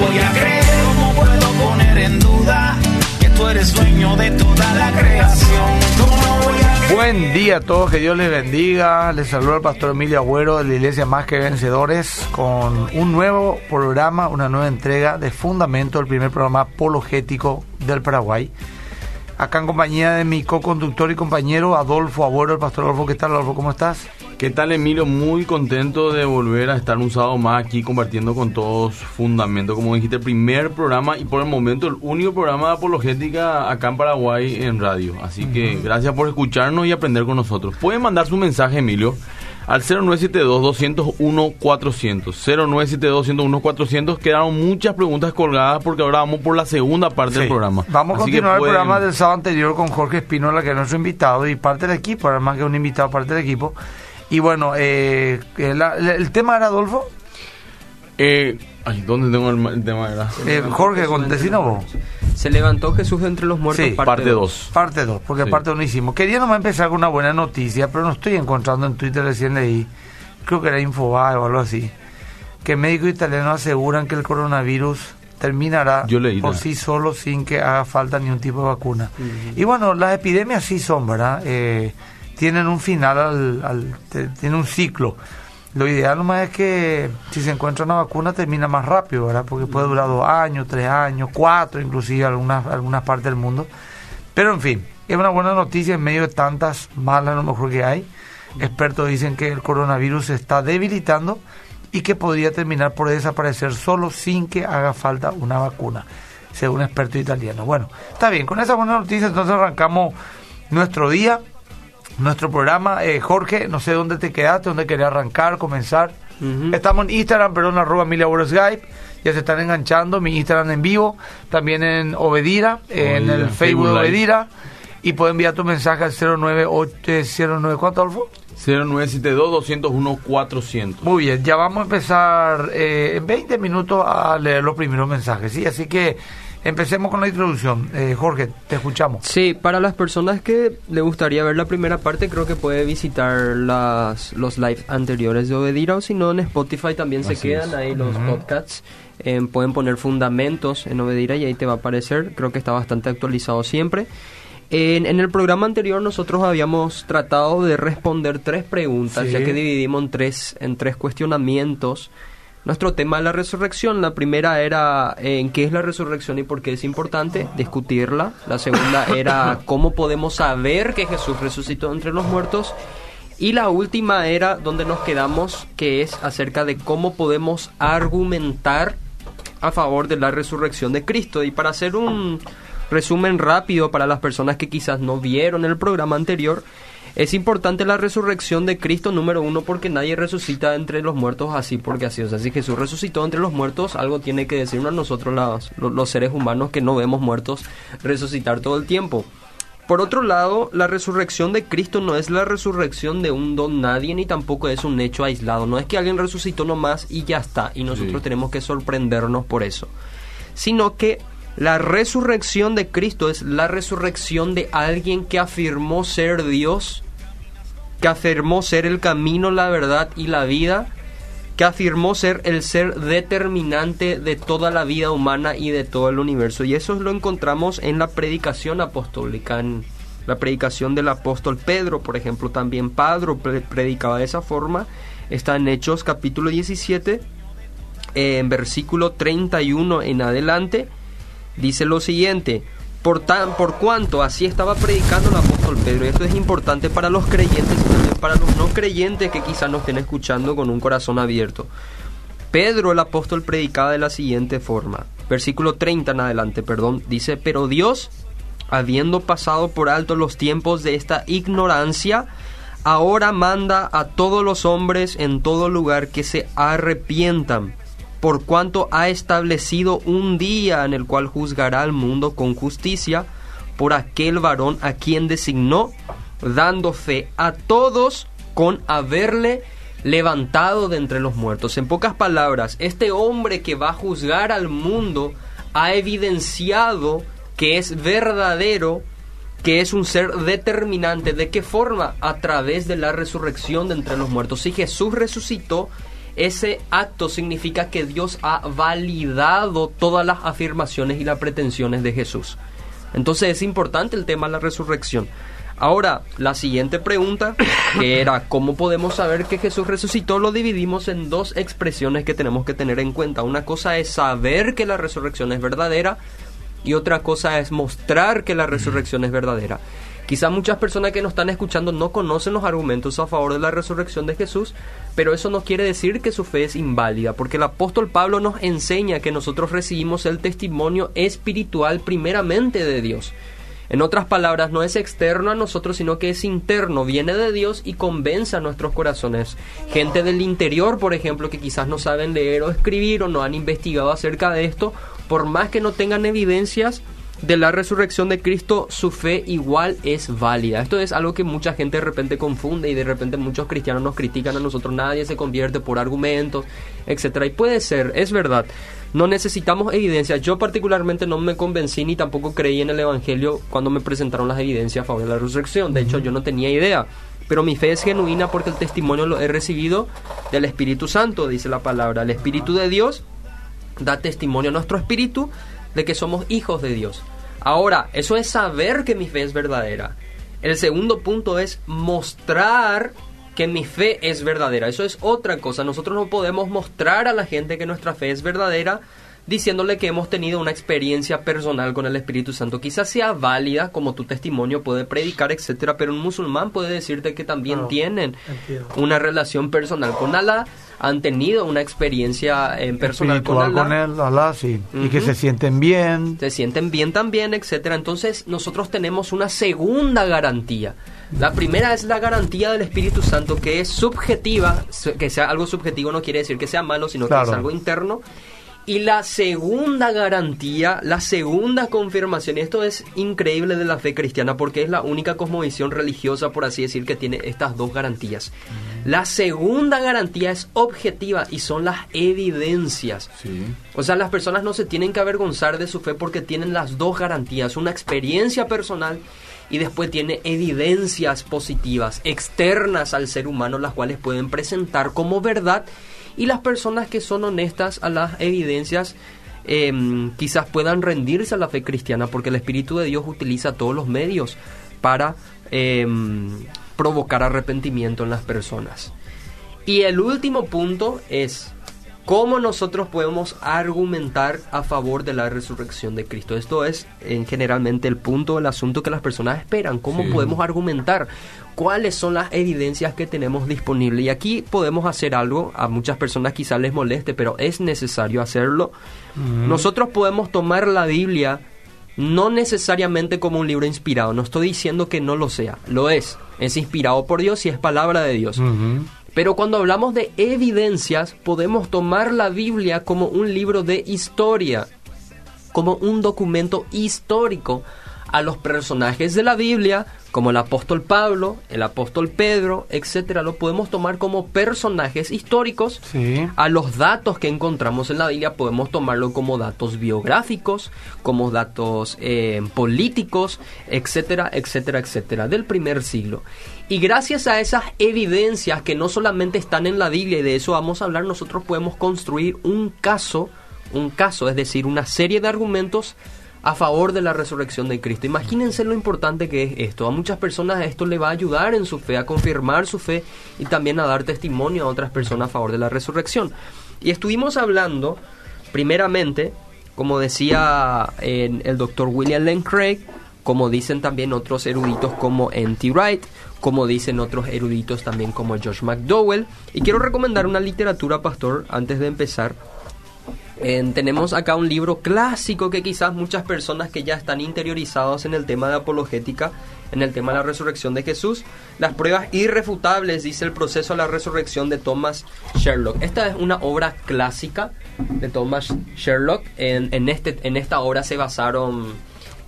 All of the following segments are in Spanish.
voy a creer, puedo poner en duda que tú eres dueño de toda la creación. Buen día a todos, que Dios les bendiga. Les saluda el pastor Emilio Agüero de la Iglesia Más que Vencedores con un nuevo programa, una nueva entrega de Fundamento, el primer programa apologético del Paraguay. Acá en compañía de mi co-conductor y compañero Adolfo Agüero, el pastor Adolfo. ¿Qué tal, Adolfo? ¿Cómo estás? ¿Qué tal Emilio? Muy contento de volver a estar un sábado más aquí compartiendo con todos Fundamento. Como dijiste, el primer programa y por el momento el único programa de apologética acá en Paraguay en radio. Así que gracias por escucharnos y aprender con nosotros. Pueden mandar su mensaje, Emilio, al 0972-201-400. 0972-201-400. Quedaron muchas preguntas colgadas porque ahora vamos por la segunda parte del programa. Vamos a Así continuar el pueden- programa del sábado anterior con Jorge Espínola, que es nuestro invitado y parte del equipo, además que un invitado parte del equipo. Y bueno, eh, la- la- el tema era Adolfo. Eh, ay, ¿dónde tengo el, el tema? Era? Eh, Jorge, vos. Se levantó Jesús entre los muertos, Sí, Parte dos. 2. Parte 2, porque Sí. parte 1 hicimos. Quería nomás empezar con una buena noticia, pero no estoy encontrando en Twitter, recién leí, creo que era Infobae o algo así, que médicos italianos aseguran que el coronavirus terminará Yo leí, por sí solo sin que haga falta ni un tipo de vacuna. Y bueno, las epidemias sí son, ¿verdad? Eh, tienen un final, al, tienen un ciclo. Lo ideal nomás es que si se encuentra una vacuna termina más rápido, ¿verdad? Porque puede durar dos años, tres años, cuatro, inclusive algunas, algunas partes del mundo. Pero en fin, es una buena noticia en medio de tantas malas a lo mejor que hay. Expertos dicen que el coronavirus se está debilitando y que podría terminar por desaparecer solo sin que haga falta una vacuna, según expertos italianos. Bueno, está bien, con esa buena noticia entonces arrancamos nuestro día, nuestro programa. Eh, Jorge, no sé dónde te quedaste, dónde quería arrancar, comenzar. Estamos en Instagram, perdón, arroba Emilia Skype. Ya se están enganchando, mi Instagram en vivo, también en Obedira, en el Facebook de. Obedira. Y pueden enviar tu mensaje al 098, 09, ¿cuánto, Adolfo? 0972-201-400. Muy bien, ya vamos a empezar eh, en 20 minutos a leer los primeros mensajes, ¿sí? Así que empecemos con la introducción. Eh, Jorge, te escuchamos. Sí, para las personas que le gustaría ver la primera parte, creo que puede visitar las, los live anteriores de Obedira o si no, en Spotify también se quedan es. ahí los podcasts. Eh, pueden poner fundamentos en Obedira y ahí te va a aparecer. Creo que está bastante actualizado siempre. En, en el programa anterior nosotros habíamos tratado de responder tres preguntas, Sí. ya que dividimos en tres, en tres cuestionamientos. Nuestro tema de la resurrección, la primera era eh, en qué es la resurrección y por qué es importante discutirla. La segunda era cómo podemos saber que Jesús resucitó entre los muertos. Y la última era donde nos quedamos, que es acerca de cómo podemos argumentar a favor de la resurrección de Cristo. Y para hacer un resumen rápido para las personas que quizás no vieron el programa anterior, es importante la resurrección de Cristo, número uno, porque nadie resucita entre los muertos así porque así. O sea, si Jesús resucitó entre los muertos, algo tiene que decirnos a nosotros los, los- los seres humanos que no vemos muertos resucitar todo el tiempo. Por otro lado, la resurrección de Cristo no es la resurrección de un don nadie ni tampoco es un hecho aislado. No es que alguien resucitó nomás y ya está. Y nosotros Sí. tenemos que sorprendernos por eso. Sino que la resurrección de Cristo es la resurrección de alguien que afirmó ser Dios, que afirmó ser el camino, la verdad y la vida, que afirmó ser el ser determinante de toda la vida humana y de todo el universo. Y eso lo encontramos en la predicación apostólica, en la predicación del apóstol Pedro, por ejemplo, también Pedro pre- predicaba de esa forma. Está en Hechos capítulo 17, en versículo 31 en adelante, dice lo siguiente. Por, tan, por cuanto así estaba predicando el apóstol Pedro, y esto es importante para los creyentes y también para los no creyentes que quizás nos estén escuchando con un corazón abierto. Pedro el apóstol predicaba de la siguiente forma, versículo 30 en adelante, perdón, dice, pero Dios, habiendo pasado por alto los tiempos de esta ignorancia, ahora manda a todos los hombres en todo lugar que se arrepientan, por cuanto ha establecido un día en el cual juzgará al mundo con justicia por aquel varón a quien designó, dando fe a todos con haberle levantado de entre los muertos. En pocas palabras, este hombre que va a juzgar al mundo ha evidenciado que es verdadero, que es un ser determinante. ¿De qué forma? A través de la resurrección de entre los muertos. Si Jesús resucitó, ese acto significa que Dios ha validado todas las afirmaciones y las pretensiones de Jesús. Entonces es importante el tema de la resurrección. Ahora, la siguiente pregunta, que era cómo podemos saber que Jesús resucitó, lo dividimos en dos expresiones que tenemos que tener en cuenta. Una cosa es saber que la resurrección es verdadera y otra cosa es mostrar que la resurrección es verdadera. Quizá muchas personas que nos están escuchando no conocen los argumentos a favor de la resurrección de Jesús, pero eso no quiere decir que su fe es inválida, porque el apóstol Pablo nos enseña que nosotros recibimos el testimonio espiritual primeramente de Dios. En otras palabras, no es externo a nosotros, sino que es interno, viene de Dios y convence a nuestros corazones. Gente del interior, por ejemplo, que quizás no saben leer o escribir o no han investigado acerca de esto, por más que no tengan evidencias, de la resurrección de Cristo, su fe igual es válida. Esto es algo que mucha gente de repente confunde y de repente muchos cristianos nos critican a nosotros. Nadie se convierte por argumentos, etcétera. Y puede ser, es verdad. No necesitamos evidencias. Yo particularmente no me convencí ni tampoco creí en el Evangelio cuando me presentaron las evidencias a favor de la resurrección. De hecho, yo no tenía idea. Pero mi fe es genuina porque el testimonio lo he recibido del Espíritu Santo, dice la palabra. El Espíritu de Dios da testimonio a nuestro espíritu de que somos hijos de Dios. Ahora, eso es saber que mi fe es verdadera. El segundo punto es mostrar que mi fe es verdadera. Eso es otra cosa. Nosotros no podemos mostrar a la gente que nuestra fe es verdadera diciéndole que hemos tenido una experiencia personal con el Espíritu Santo. Quizás sea válida, como tu testimonio puede predicar, etcétera, pero un musulmán puede decirte que también tienen una relación personal con Allah, han tenido una experiencia en personal con él, sí. Y que se sienten bien. Se sienten bien también, etcétera. Entonces, nosotros tenemos una segunda garantía. La primera es la garantía del Espíritu Santo, que es subjetiva, que sea algo subjetivo no quiere decir que sea malo, sino que es algo interno. Y la segunda garantía, la segunda confirmación, y esto es increíble de la fe cristiana porque es la única cosmovisión religiosa, por así decir, que tiene estas dos garantías. La segunda garantía es objetiva y son las evidencias. O sea, las personas no se tienen que avergonzar de su fe porque tienen las dos garantías, una experiencia personal y después tiene evidencias positivas externas al ser humano, las cuales pueden presentar como verdad y las personas que son honestas a las evidencias em, quizás puedan rendirse a la fe cristiana porque el Espíritu de Dios utiliza todos los medios para em, provocar arrepentimiento en las personas. Y el último punto es cómo nosotros podemos argumentar a favor de la resurrección de Cristo. Esto es en generalmente el punto del asunto que las personas esperan. ¿Cómo podemos argumentar? ¿Cuáles son las evidencias que tenemos disponibles? Y aquí podemos hacer algo, a muchas personas quizás les moleste, pero es necesario hacerlo. Nosotros podemos tomar la Biblia no necesariamente como un libro inspirado, no estoy diciendo que no lo sea, lo es, es inspirado por Dios y es palabra de Dios. Pero cuando hablamos de evidencias, podemos tomar la Biblia como un libro de historia, como un documento histórico a los personajes de la Biblia, como el apóstol Pablo, el apóstol Pedro, etcétera, lo podemos tomar como personajes históricos. A los datos que encontramos en la Biblia podemos tomarlo como datos biográficos, como datos eh, políticos, etcétera, etcétera, etcétera, del primer siglo. Y gracias a esas evidencias que no solamente están en la Biblia y de eso vamos a hablar, nosotros podemos construir un caso, un caso, es decir, una serie de argumentos a favor de la resurrección de Cristo. Imagínense lo importante que es esto. A muchas personas esto le va a ayudar en su fe, a confirmar su fe y también a dar testimonio a otras personas a favor de la resurrección. Y estuvimos hablando, primeramente, como decía el doctor William Lane Craig, como dicen también otros eruditos como N.T. Wright, como dicen otros eruditos también como Josh McDowell. Y quiero recomendar una literatura, pastor, antes de empezar, tenemos acá un libro clásico que quizás muchas personas que ya están interiorizados en el tema de apologética, en el tema de la resurrección de Jesús, las pruebas irrefutables, dice el proceso de la resurrección de Thomas Sherlock. Esta es una obra clásica de Thomas Sherlock. En, este, en esta obra se basaron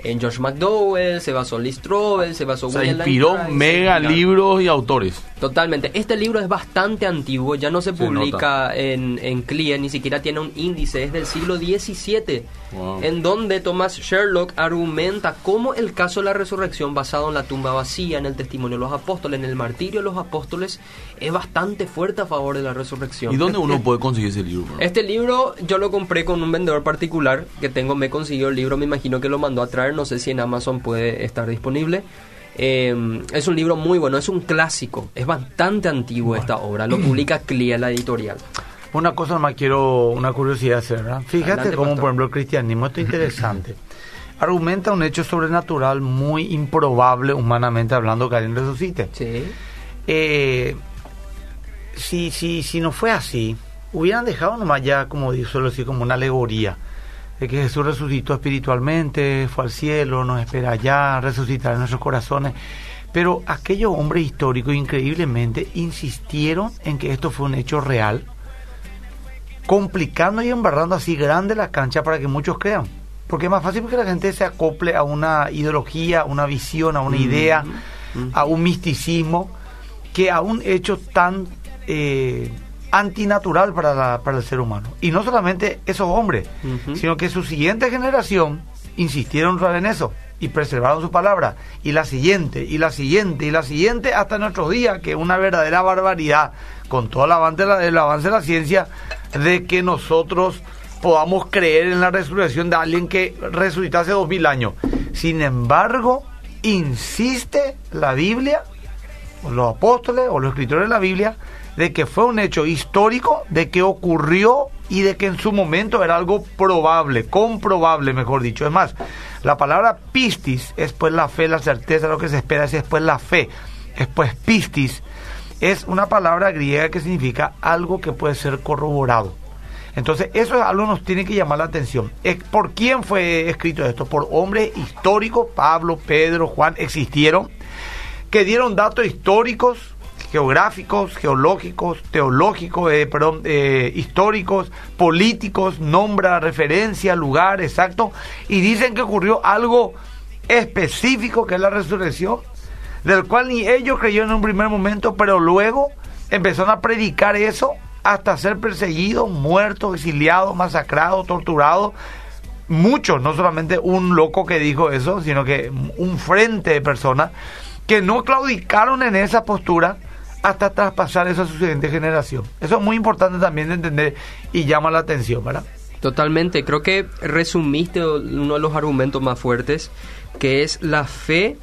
en George McDowell, se basó en Lee Strobel, se basó en Se inspiró mega libros y autores. Totalmente. Este libro es bastante antiguo, ya no se, Se publica en, en CLIA, ni siquiera tiene un índice, es del siglo XVII, Wow. en donde Thomas Sherlock argumenta cómo el caso de la resurrección basado en la tumba vacía, en el testimonio de los apóstoles, en el martirio de los apóstoles, es bastante fuerte a favor de la resurrección. ¿Y dónde uno puede conseguir ese libro? bro? Este libro yo lo compré con un vendedor particular que tengo, me consiguió el libro, me imagino que lo mandó a traer, no sé si en Amazon puede estar disponible. Eh, es un libro muy bueno, es un clásico, es bastante antiguo esta obra, lo publica CLIA, la editorial. Una cosa más quiero, una curiosidad hacer, ¿verdad? Fíjate Adelante, cómo, pastor. por ejemplo, el cristianismo, esto es interesante. Argumenta un hecho sobrenatural muy improbable, humanamente hablando, que alguien resucite. Sí, Eh, si, si, si no fue así, hubieran dejado nomás ya, como di- suelo decir, como una alegoría. De que Jesús resucitó espiritualmente, fue al cielo, nos espera allá, resucitará en nuestros corazones. Pero aquellos hombres históricos increíblemente insistieron en que esto fue un hecho real, complicando y embarrando así grande la cancha para que muchos crean. Porque es más fácil que la gente se acople a una ideología, a una visión, a una idea, a un misticismo, que a un hecho tan eh, antinatural para, la- para el ser humano. Y no solamente esos hombres, sino que su siguiente generación insistieron en eso y preservaron su palabra. Y la siguiente, y la siguiente, y la siguiente hasta nuestros días, que es una verdadera barbaridad, con todo el avance, de la- el avance de la ciencia, de que nosotros podamos creer en la resurrección de alguien que resucitó hace dos mil años. Sin embargo, insiste la Biblia o los apóstoles o los escritores de la Biblia de que fue un hecho histórico, de que ocurrió y de que en su momento era algo probable, comprobable, mejor dicho. Es más, la palabra pistis es pues la fe, la certeza, lo que se espera, es después la fe, es pues pistis, es una palabra griega que significa algo que puede ser corroborado. Entonces, eso es algo que nos tiene que llamar la atención. Eh, ¿Por quién fue escrito esto? Por hombres históricos, Pablo, Pedro, Juan, existieron, que dieron datos históricos, geográficos, geológicos, teológicos, eh, perdón, eh, históricos, políticos, nombra, referencia, lugar exacto, y dicen que ocurrió algo específico, que es la resurrección, del cual ni ellos creyeron en un primer momento, pero luego empezaron a predicar eso hasta ser perseguidos, muertos, exiliados, masacrados, torturados. Muchos, no solamente un loco que dijo eso, sino que un frente de personas que no claudicaron en esa postura hasta traspasar eso a su siguiente generación. Eso es muy importante también de entender y llama la atención, ¿verdad? totalmente. Creo que resumiste uno de los argumentos más fuertes, que es la fe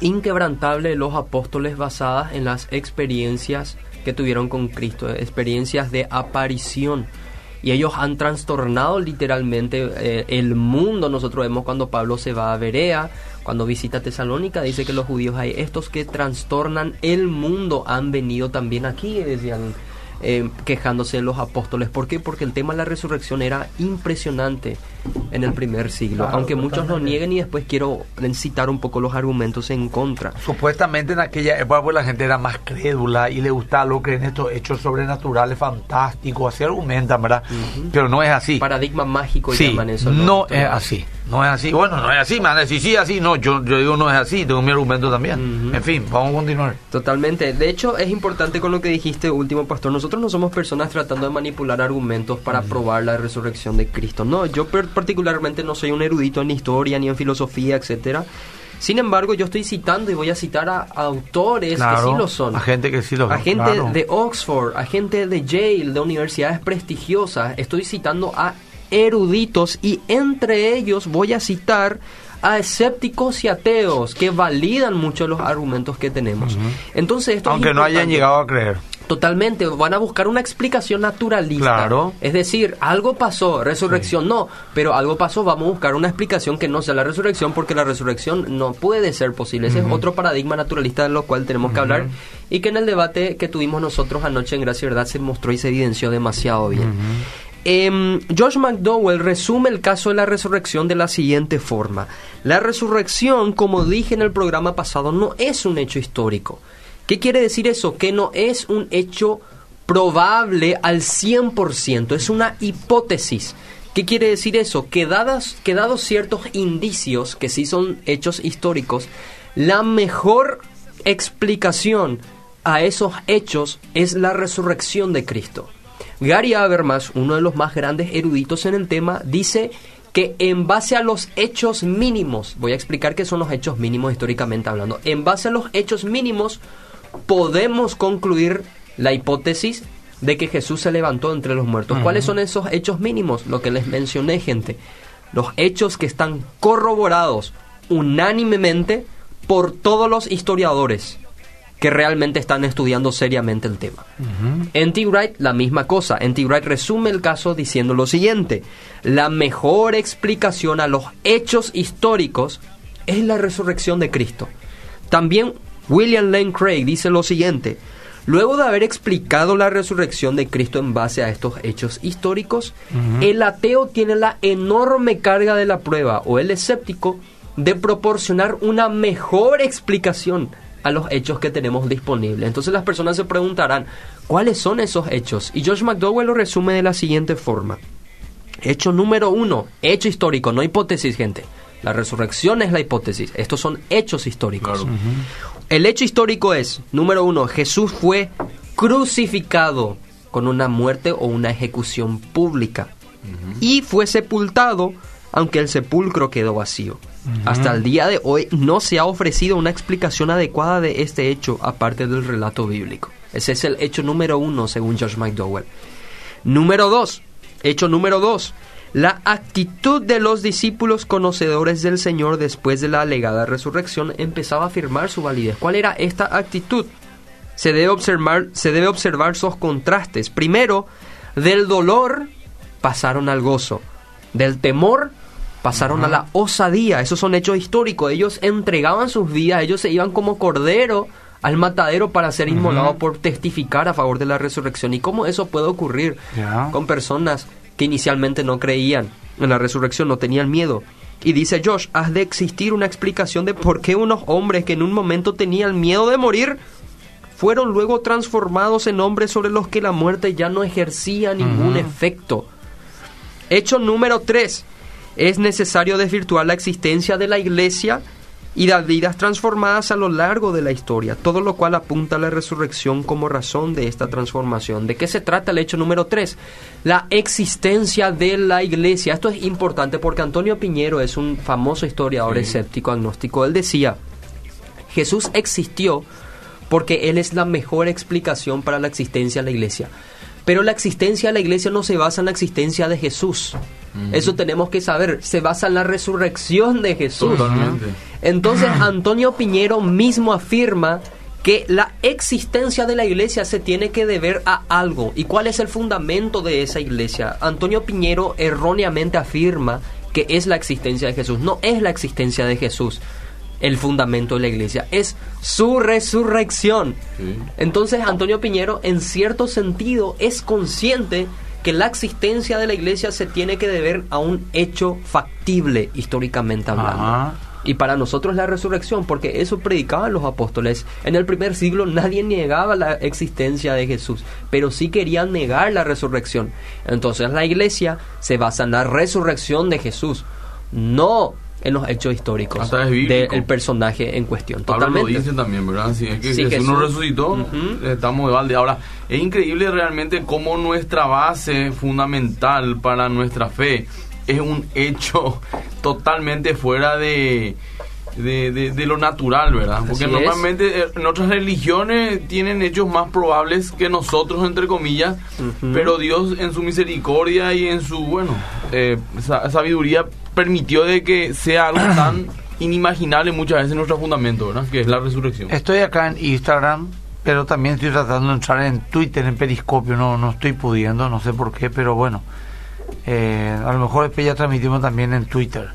inquebrantable de los apóstoles basadas en las experiencias que tuvieron con Cristo, experiencias de aparición. Y ellos han trastornado literalmente eh, el mundo. Nosotros vemos cuando Pablo se va a Berea, cuando visita Tesalónica, dice que los judíos hay estos que trastornan el mundo. Han venido también aquí, decían, eh, quejándose de los apóstoles. ¿Por qué? Porque el tema de la resurrección era impresionante en el primer siglo. Claro, aunque muchos lo nieguen y después quiero citar un poco los argumentos en contra. Supuestamente en aquella época pues, la gente era más crédula y le gustaba lo que en estos hechos sobrenaturales fantásticos, así argumentan, ¿verdad? Pero no es así. Paradigma mágico Sí, llaman eso. no es así. No es así. Bueno, no es así, me van a decir sí, así. No, yo, yo digo no es así. Tengo mi argumento también. En fin, vamos a continuar. Totalmente. De hecho, es importante con lo que dijiste, último pastor. Nosotros no somos personas tratando de manipular argumentos para probar la resurrección de Cristo. No, yo particularmente no soy un erudito en historia ni en filosofía, etcétera. Sin embargo, yo estoy citando y voy a citar a, a autores que sí lo son. A gente que sí lo a son. gente claro. de Oxford, a gente de Yale, de universidades prestigiosas. Estoy citando a eruditos y entre ellos voy a citar a escépticos y ateos que validan mucho los argumentos que tenemos. Entonces, esto es Aunque no hayan llegado a creer. Totalmente, van a buscar una explicación naturalista. Claro. Es decir, algo pasó, resurrección no, pero algo pasó, vamos a buscar una explicación que no sea la resurrección porque la resurrección no puede ser posible. Ese es otro paradigma naturalista de lo cual tenemos que hablar y que en el debate que tuvimos nosotros anoche en Gracia y Verdad se mostró y se evidenció demasiado bien. Em, George McDowell resume el caso de la resurrección de la siguiente forma. La resurrección, como dije en el programa pasado, no es un hecho histórico. ¿Qué quiere decir eso? Que no es un hecho probable al 100%, es una hipótesis. ¿Qué quiere decir eso? Que, dadas, que dados ciertos indicios, que sí son hechos históricos, la mejor explicación a esos hechos es la resurrección de Cristo. Gary Habermas, uno de los más grandes eruditos en el tema, dice que en base a los hechos mínimos, voy a explicar qué son los hechos mínimos históricamente hablando, en base a los hechos mínimos podemos concluir la hipótesis de que Jesús se levantó entre los muertos. ¿Cuáles son esos hechos mínimos? Lo que les mencioné, gente. Los hechos que están corroborados unánimemente por todos los historiadores que realmente están estudiando seriamente el tema. N.T. Wright, la misma cosa. N.T. Wright resume el caso diciendo lo siguiente. La mejor explicación a los hechos históricos es la resurrección de Cristo. También William Lane Craig dice lo siguiente. Luego de haber explicado la resurrección de Cristo en base a estos hechos históricos, el ateo tiene la enorme carga de la prueba, o el escéptico, de proporcionar una mejor explicación a los hechos que tenemos disponibles. Entonces las personas se preguntarán, ¿cuáles son esos hechos? Y George McDowell lo resume de la siguiente forma. Hecho número uno, hecho histórico, no hipótesis, gente. La resurrección es la hipótesis. Estos son hechos históricos. El hecho histórico es, número uno, Jesús fue crucificado con una muerte o una ejecución pública. Y fue sepultado, aunque el sepulcro quedó vacío. Hasta el día de hoy no se ha ofrecido una explicación adecuada de este hecho aparte del relato bíblico. Ese es el hecho número uno según George McDowell. Número dos, hecho número dos, la actitud de los discípulos conocedores del Señor después de la alegada resurrección empezaba a afirmar su validez. ¿Cuál era esta actitud? Se debe observar, se debe observar sus contrastes. Primero, del dolor pasaron al gozo, del temor pasaron a la osadía. Esos son hechos históricos. Ellos entregaban sus vidas, ellos se iban como cordero al matadero para ser inmolados por testificar a favor de la resurrección. ¿Y cómo eso puede ocurrir con personas que inicialmente no creían en la resurrección, no tenían miedo? Y dice Josh, has de existir una explicación de por qué unos hombres que en un momento tenían miedo de morir fueron luego transformados en hombres sobre los que la muerte ya no ejercía ningún efecto. Hecho número 3 es necesario desvirtuar la existencia de la iglesia y las vidas transformadas a lo largo de la historia, todo lo cual apunta a la resurrección como razón de esta transformación. ¿De qué se trata el hecho número 3? La existencia de la iglesia. Esto es importante porque Antonio Piñero es un famoso historiador escéptico agnóstico. Él decía, Jesús existió porque Él es la mejor explicación para la existencia de la iglesia. Pero la existencia de la iglesia no se basa en la existencia de Jesús. Eso tenemos que saber. Se basa en la resurrección de Jesús. Totalmente. Entonces Antonio Piñero mismo afirma que la existencia de la iglesia se tiene que deber a algo. ¿Y cuál es el fundamento de esa iglesia? Antonio Piñero erróneamente afirma que es la existencia de Jesús. No es la existencia de Jesús el fundamento de la iglesia, es su resurrección. Sí. Entonces Antonio Piñero en cierto sentido es consciente que la existencia de la iglesia se tiene que deber a un hecho factible históricamente hablando. Ajá. Y para nosotros la resurrección, porque eso predicaban los apóstoles. En el primer siglo nadie negaba la existencia de Jesús, pero sí querían negar la resurrección. Entonces la iglesia se basa en la resurrección de Jesús, no en los hechos históricos del personaje en cuestión. Pablo lo Totalmente. dice también, ¿verdad? Si es que Sí, Jesús no resucitó, estamos de balde. Ahora, es increíble realmente cómo nuestra base fundamental para nuestra fe es un hecho totalmente fuera de, de, de- de lo natural, ¿verdad? Porque Así es. normalmente eh, en otras religiones tienen hechos más probables que nosotros, entre comillas, pero Dios en su misericordia y en su, bueno, eh, sa- sabiduría permitió de que sea algo tan inimaginable muchas veces nuestro fundamento, ¿verdad? Que es la resurrección. Estoy acá en Instagram, pero también estoy tratando de entrar en Twitter, en Periscopio. No, no estoy pudiendo, no sé por qué, pero bueno. Eh, a lo mejor después ya transmitimos también en Twitter.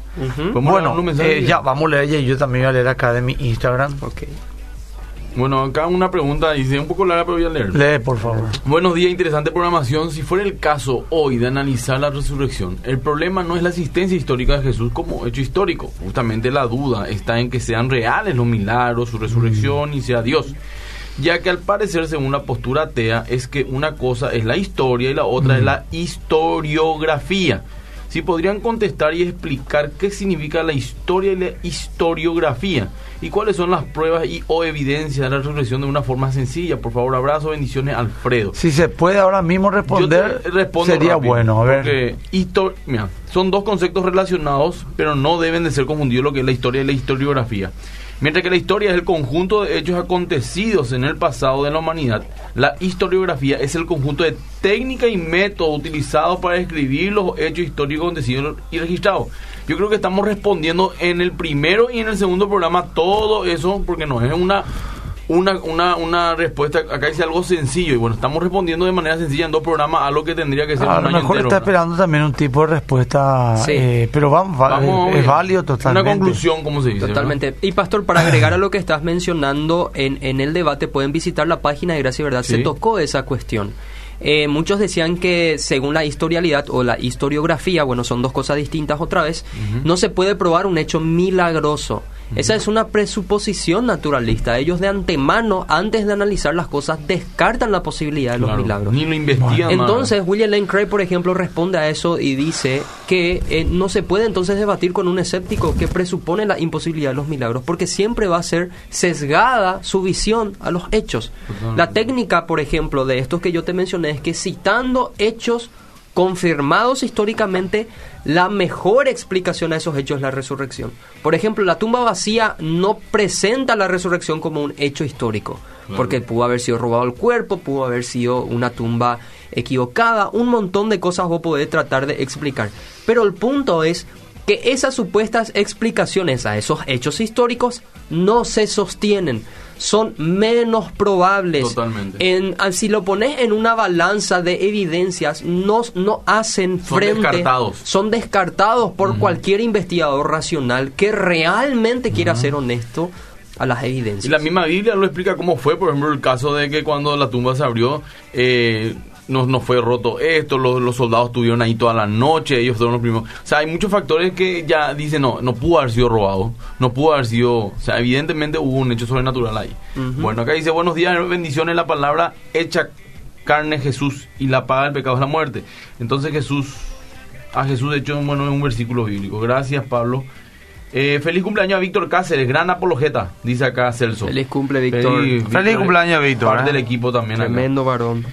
Bueno, eh, ya, vamos a leer y yo también voy a leer acá de mi Instagram. Ok. Bueno, acá una pregunta, dice un poco larga, pero voy a leer. Lee, por favor. Buenos días, interesante programación. Si fuera el caso hoy de analizar la resurrección, el problema no es la existencia histórica de Jesús como hecho histórico. Justamente la duda está en que sean reales los milagros, su resurrección y sea Dios. Ya que al parecer, según la postura atea, es que una cosa es la historia y la otra es la historiografía. si podrían contestar y explicar qué significa la historia y la historiografía y cuáles son las pruebas y o evidencias de la resurrección de una forma sencilla. Por favor, abrazo, bendiciones, Alfredo. Si se puede ahora mismo responder, sería rápido, bueno. A ver. mira, son dos conceptos relacionados, pero no deben de ser confundidos lo que es la historia y la historiografía. Mientras que la historia es el conjunto de hechos acontecidos en el pasado de la humanidad, la historiografía es el conjunto de técnica y método utilizados para escribir los hechos históricos acontecidos y registrados. Yo creo que estamos respondiendo en el primero y en el segundo programa todo eso, porque no es una una, una, una respuesta, acá dice algo sencillo y bueno, estamos respondiendo de manera sencilla en dos programas a lo que tendría que ser A un lo año mejor entero, está esperando también un tipo de respuesta, Sí. eh, pero vamos, va- Vamos, es, bien. válido totalmente. Una conclusión, como se dice. Totalmente. Y Pastor, para agregar a lo que estás mencionando en, en el debate, pueden visitar la página de Gracia y Verdad. Se tocó esa cuestión. Eh, muchos decían que según la historialidad o la historiografía, bueno, son dos cosas distintas otra vez, no se puede probar un hecho milagroso. Esa es una presuposición naturalista. Ellos de antemano, antes de analizar las cosas, descartan la posibilidad de los Claro, milagros. Ni lo investigan. Entonces, William Lane Craig, por ejemplo, responde a eso y dice que eh, no se puede entonces debatir con un escéptico que presupone la imposibilidad de los milagros, porque siempre va a ser sesgada su visión a los hechos. La técnica, por ejemplo, de estos que yo te mencioné es que citando hechos confirmados históricamente, la mejor explicación a esos hechos es la resurrección. Por ejemplo, la tumba vacía no presenta la resurrección como un hecho histórico, porque pudo haber sido robado el cuerpo, pudo haber sido una tumba equivocada, un montón de cosas vos podés tratar de explicar. Pero el punto es que esas supuestas explicaciones a esos hechos históricos no se sostienen, son menos probables. Totalmente. En, ah, si lo pones en una balanza de evidencias, no, no hacen Son frente. descartados. Son descartados por cualquier investigador racional que realmente quiera ser honesto a las evidencias. Y la misma Biblia lo explica cómo fue, por ejemplo, el caso de que cuando la tumba se abrió, eh, no, no fue roto esto, los, los soldados estuvieron ahí toda la noche, ellos fueron los primeros. O sea, hay muchos factores que ya dicen, no, no pudo haber sido robado, no pudo haber sido, o sea, evidentemente hubo un hecho sobrenatural ahí. Bueno, acá dice, buenos días, bendiciones, la palabra hecha carne Jesús y la paga del pecado es la muerte. Entonces Jesús, a Jesús de hecho, bueno, es un versículo bíblico. Gracias, Pablo. Eh, feliz cumpleaños a Víctor Cáceres, gran apologeta, dice acá Celso. Feliz cumple, Víctor. Feliz cumpleaños, Víctor, Parte ¿eh? del equipo también acá. Tremendo varón.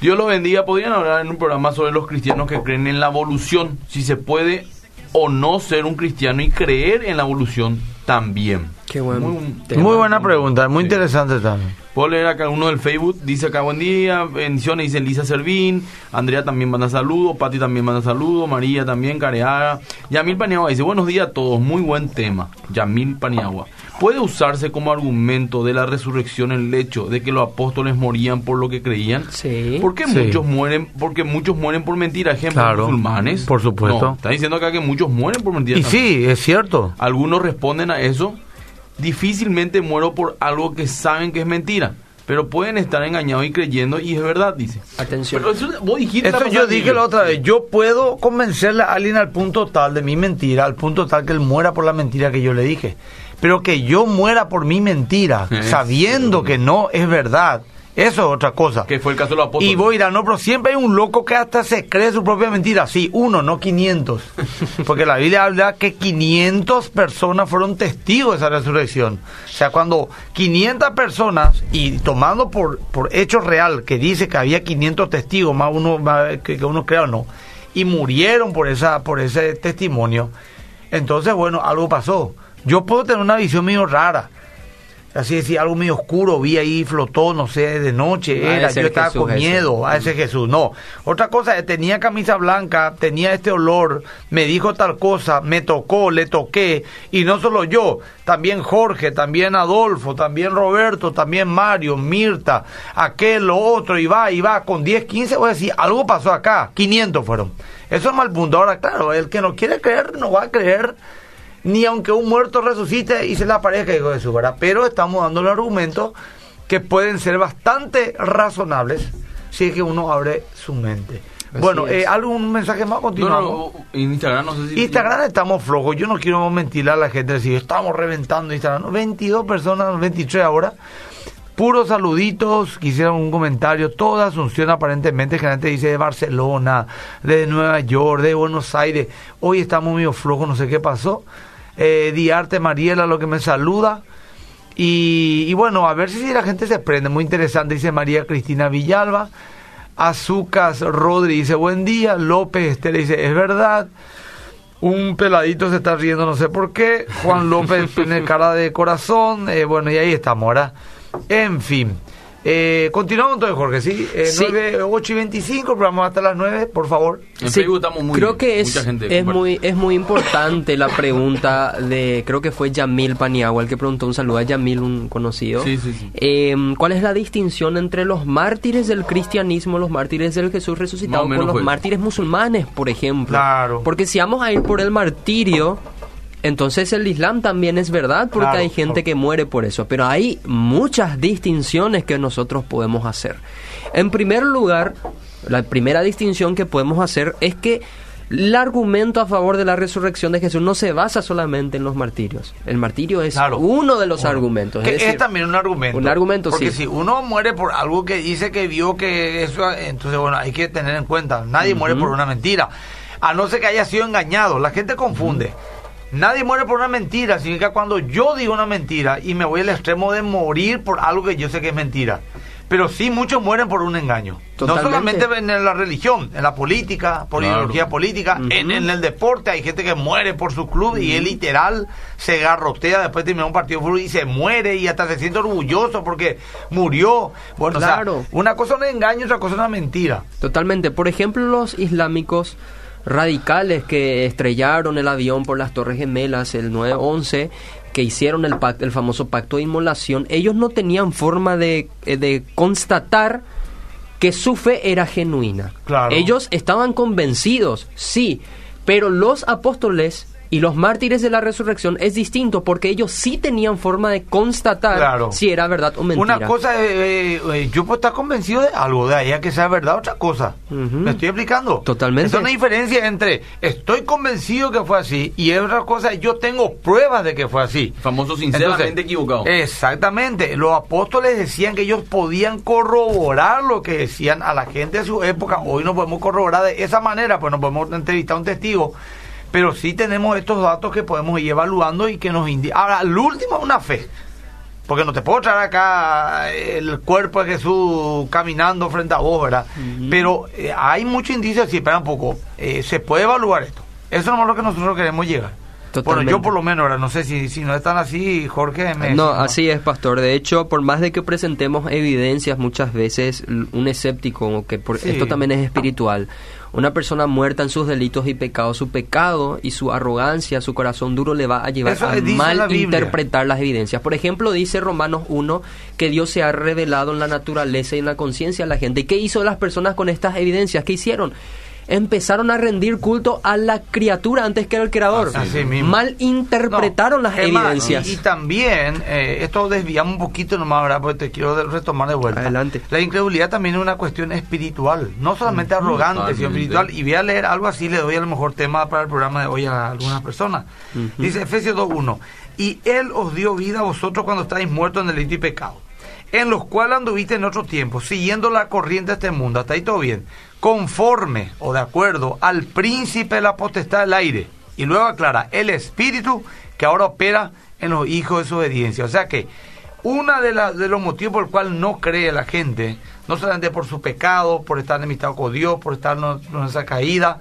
Dios los bendiga. Podrían hablar en un programa sobre los cristianos que creen en la evolución, si se puede o no ser un cristiano y creer en la evolución también. Qué buen Muy- tema. Muy buena pregunta, muy Sí. interesante también. Puedo leer acá uno del Facebook, dice acá buen día, bendiciones, dice Lisa Servín, Andrea también manda saludos, Pati también manda saludos, María también, Careaga, Yamil Paniagua dice, buenos días a todos, muy buen tema, Yamil Paniagua. ¿Puede usarse como argumento de la resurrección el hecho de que los apóstoles morían por lo que creían? Sí. ¿Por qué Sí. muchos mueren? Porque muchos mueren por mentira, ejemplo, Claro, musulmanes. por supuesto. No, está diciendo acá que muchos mueren por mentira. Y también. sí, es cierto. Algunos responden a eso. Difícilmente muero por algo que saben que es mentira. Pero pueden estar engañados y creyendo y es verdad, dice. Atención. Pero eso, vos dijiste Eso yo dije la otra vez. Yo puedo convencerle a alguien al punto tal de mi mentira, al punto tal que él muera por la mentira que yo le dije. Pero que yo muera por mi mentira, Es sabiendo que no es verdad, eso es otra cosa. Que fue el caso de los apóstoles. Y voy a ir a no, pero siempre hay un loco que hasta se cree su propia mentira. Sí, uno, no 500. Porque la Biblia habla que 500 personas fueron testigos de esa resurrección. O sea, cuando 500 personas, y tomando por, por hecho real, que dice que había 500 testigos, más uno más que, que uno crea o no, y murieron por, esa, por ese testimonio, entonces, bueno, algo pasó. Yo puedo tener una visión medio rara así decir, algo medio oscuro, vi ahí, flotó, no sé, de noche, era, yo es estaba Jesús, con miedo, a ese Jesús, no. Otra cosa, tenía camisa blanca, tenía este olor, me dijo tal cosa, me tocó, le toqué, y no solo yo, también Jorge, también Adolfo, también Roberto, también Mario, Mirta, aquel, lo otro, y va, y va, con 10, 15, voy a decir, algo pasó acá, 500 fueron. Eso es mal punto. Ahora, claro, el que no quiere creer, no va a creer ni aunque un muerto resucite y se le aparezca hijo de su ¿verdad? Pero estamos dando los argumentos que pueden ser bastante razonables si es que uno abre su mente. Así bueno, eh, ¿algún mensaje más? No, Continuamos. no, en Instagram no sé si... Instagram estamos flojos. Yo no quiero mentirle a la gente decir estamos reventando Instagram. No, 22 personas, 23 ahora. puros saluditos, quisiera un comentario. Toda Asunción aparentemente, gente dice de Barcelona, de Nueva York, de Buenos Aires. Hoy estamos medio flojos, no sé qué pasó. Eh, Diarte Mariela, lo que me saluda. Y, y bueno, a ver si la gente se prende. Muy interesante, dice María Cristina Villalba. Azucas Rodri dice buen día. López Estela dice es verdad. Un peladito se está riendo, no sé por qué. Juan López tiene cara de corazón. Eh, bueno, y ahí estamos, ¿verdad? En fin. Eh, continuamos entonces, Jorge, ¿sí? Eh, Sí. 9, 8 y 25, programa hasta las 9, por favor. En Sí, Facebook estamos muy creo bien. que es, Mucha gente es muy es muy importante la pregunta de creo que fue Yamil Paniagua el que preguntó un saludo a Yamil un conocido Sí, sí, sí. Eh, ¿cuál es la distinción entre los mártires del cristianismo los mártires del Jesús resucitado con los fue. mártires musulmanes por ejemplo Claro. porque si vamos a ir por el martirio entonces el Islam también es verdad porque Claro. hay gente que muere por eso, pero hay muchas distinciones que nosotros podemos hacer. En primer lugar, la primera distinción que podemos hacer es que el argumento a favor de la resurrección de Jesús no se basa solamente en los martirios. El martirio es Claro. uno de los Uno. argumentos. Que es también un argumento. un argumento, Porque sí. si uno muere por algo que dice que vio que eso, entonces bueno, hay que tener en cuenta, nadie muere por una mentira. A no ser que haya sido engañado, la gente confunde. Nadie muere por una mentira, significa cuando yo digo una mentira y me voy al extremo de morir por algo que yo sé que es mentira. Pero sí, muchos mueren por un engaño. Totalmente. No solamente en la religión, en la política, por Claro. ideología política, en, en el deporte hay gente que muere por su club y él literal se garrotea después de terminar un partido de fútbol y se muere y hasta se siente orgulloso porque murió. Bueno, o sea, Claro. una cosa es un engaño, otra cosa es una mentira. Totalmente. Por ejemplo, los islámicos radicales que estrellaron el avión por las Torres Gemelas el 9-11, que hicieron el, pac- el famoso pacto de inmolación, ellos no tenían forma de, eh, de constatar que su fe era genuina. Claro. Ellos estaban convencidos, sí, pero los apóstoles y los mártires de la resurrección es distinto porque ellos sí tenían forma de constatar Claro. si era verdad o mentira. Una cosa es, eh, eh, yo puedo estar convencido de algo, de ahí a que sea verdad, otra cosa. ¿Me estoy explicando? Totalmente. Es una diferencia entre estoy convencido que fue así y otra cosa es yo tengo pruebas de que fue así. Famoso sinceramente Entonces, equivocado. Exactamente. Los apóstoles decían que ellos podían corroborar lo que decían a la gente de su época. Hoy no podemos corroborar de esa manera, pues no podemos entrevistar a un testigo. Pero sí tenemos estos datos que podemos ir evaluando y que nos indican. Ahora, lo último es una fe. Porque no te puedo traer acá el cuerpo de Jesús caminando frente a vos, ¿verdad? Pero eh, hay muchos indicios, sí, espera un poco, eh, se puede evaluar esto. Eso no es lo que nosotros queremos llegar. Bueno, yo por lo menos, ahora no sé si, si no están así, Jorge. Me No, así es, pastor. De hecho, por más de que presentemos evidencias, muchas veces un escéptico, que por, Sí. esto también es espiritual, una persona muerta en sus delitos y pecados, su pecado y su arrogancia, su corazón duro le va a llevar Eso a mal interpretar las evidencias. Por ejemplo, dice Romanos 1 que Dios se ha revelado en la naturaleza y en la conciencia de la gente. ¿Y qué hizo las personas con estas evidencias? ¿Qué hicieron? Empezaron a rendir culto a la criatura antes que al creador. Así mismo. Mal interpretaron No, las más, evidencias. y, y también, eh, esto desviamos un poquito nomás, ¿verdad? Porque te quiero retomar de vuelta. Adelante. La incredulidad también es una cuestión espiritual, no solamente arrogante, sino espiritual. Y voy a leer algo así, le doy a lo mejor tema para el programa de hoy a algunas personas. Dice Efesios 2.1, y Él os dio vida a vosotros cuando estáis muertos en delito y pecado, en los cuales anduviste en otro tiempo, siguiendo la corriente de este mundo, hasta ahí todo bien, conforme o de acuerdo al príncipe de la potestad del aire. Y luego aclara, el espíritu que ahora opera en los hijos de su obediencia. O sea que una de, de los motivos por el cual no cree la gente, no solamente por su pecado, por estar enemistado con Dios, por estar en en esa caída,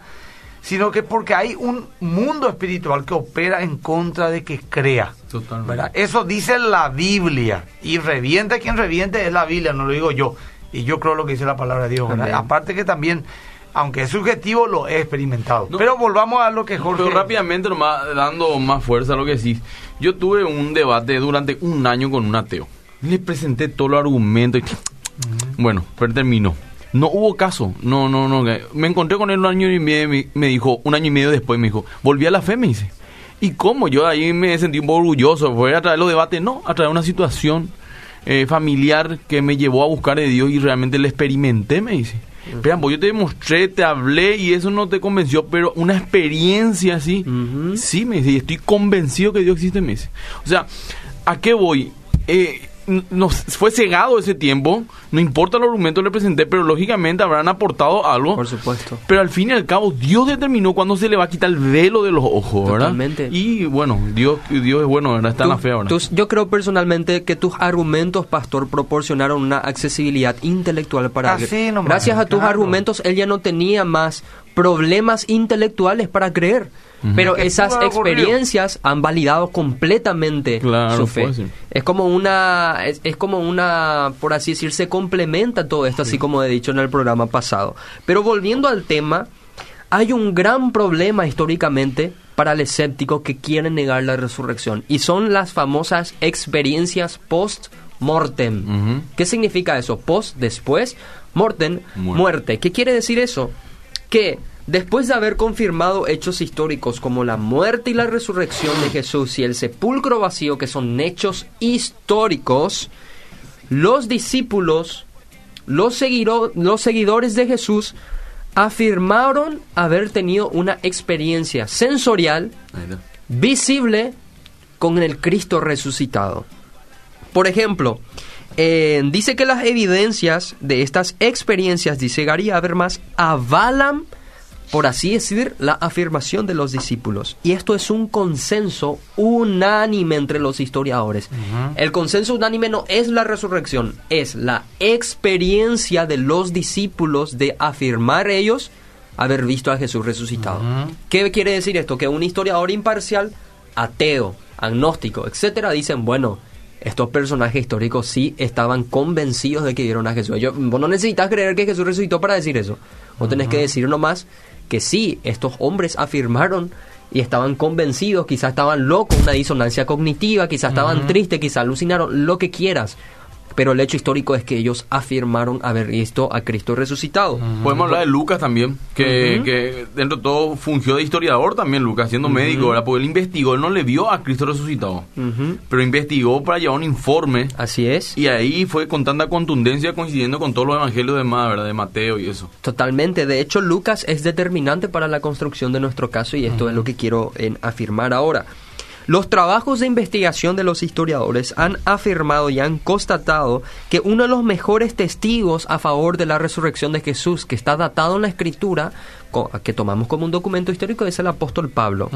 sino que porque hay un mundo espiritual que opera en contra de que crea. Totalmente. ¿verdad? Eso dice la Biblia. Y reviente quien reviente es la Biblia, no lo digo yo. Y yo creo lo que dice la palabra de Dios. Aparte que también, aunque es subjetivo, lo he experimentado. No. Pero volvamos a lo que Jorge... Pero rápidamente, nomás, dando más fuerza a lo que decís. Yo tuve un debate durante un año con un ateo. Le presenté todos los argumentos y... Bueno, pero terminó. No hubo caso. No, no, no. Me encontré con él un año y medio. Me, me dijo, un año y medio después me dijo, volví a la fe, me dice. ¿Y cómo? Yo ahí me sentí un poco orgulloso. ¿Fue a través de los debates? No, a través de una situación eh, familiar que me llevó a buscar de Dios y realmente le experimenté, me dice. Pues yo te demostré, te hablé y eso no te convenció, pero una experiencia así, sí, me dice, y estoy convencido que Dios existe, me dice. O sea, ¿a qué voy? Eh, nos fue cegado ese tiempo, no importa los argumentos que le presenté, pero lógicamente habrán aportado algo. Por supuesto. Pero al fin y al cabo, Dios determinó cuándo se le va a quitar el velo de los ojos, ¿verdad? Totalmente. Y bueno, Dios, Dios es bueno, ¿verdad? Está en la fe ahora. yo creo personalmente que tus argumentos, pastor, proporcionaron una accesibilidad intelectual para él. Así nomás, Gracias a tus claro. argumentos, él ya no tenía más problemas intelectuales para creer. Pero Que esas ocurrido. experiencias han validado completamente Claro, su fe. pues sí. Es como una, es, es como una, por así decir, se complementa todo esto, así como he dicho en el programa pasado. Pero volviendo al tema, hay un gran problema históricamente para el escéptico que quiere negar la resurrección y son las famosas experiencias post-mortem. Ujú. ¿Qué significa eso? Post, después, mortem, Muerte. muerte. ¿Qué quiere decir eso? Que después de haber confirmado hechos históricos como la muerte y la resurrección de Jesús y el sepulcro vacío, que son hechos históricos, los discípulos, los, seguiro- los seguidores de Jesús, afirmaron haber tenido una experiencia sensorial visible con el Cristo resucitado. Por ejemplo, eh, dice que las evidencias de estas experiencias, dice Gary Habermas, avalan, por así decir, la afirmación de los discípulos. Y esto es un consenso unánime entre los historiadores. El consenso unánime no es la resurrección, es la experiencia de los discípulos de afirmar ellos haber visto a Jesús resucitado. ¿Qué quiere decir esto? Que un historiador imparcial, ateo, agnóstico, etcétera, dicen, bueno, estos personajes históricos sí estaban convencidos de que vieron a Jesús. Yo- vos no necesitas creer que Jesús resucitó para decir eso. Vos tenés que decir nomás que sí, estos hombres afirmaron y estaban convencidos, quizás estaban locos, una disonancia cognitiva, quizás estaban tristes, quizás alucinaron, lo que quieras. Pero el hecho histórico es que ellos afirmaron haber visto a Cristo resucitado. Podemos hablar de Lucas también, que, dentro de todo fungió de historiador también, Lucas, siendo médico, ¿verdad? Porque él investigó, él no le vio a Cristo resucitado, pero investigó para llevar un informe Así es. y ahí fue con tanta contundencia coincidiendo con todos los evangelios de más, ¿verdad? De Mateo y eso. Totalmente. De hecho, Lucas es determinante para la construcción de nuestro caso y esto es lo que quiero eh, afirmar ahora. Los trabajos de investigación de los historiadores han afirmado y han constatado que uno de los mejores testigos a favor de la resurrección de Jesús, que está datado en la escritura, que tomamos como un documento histórico, es el apóstol Pablo.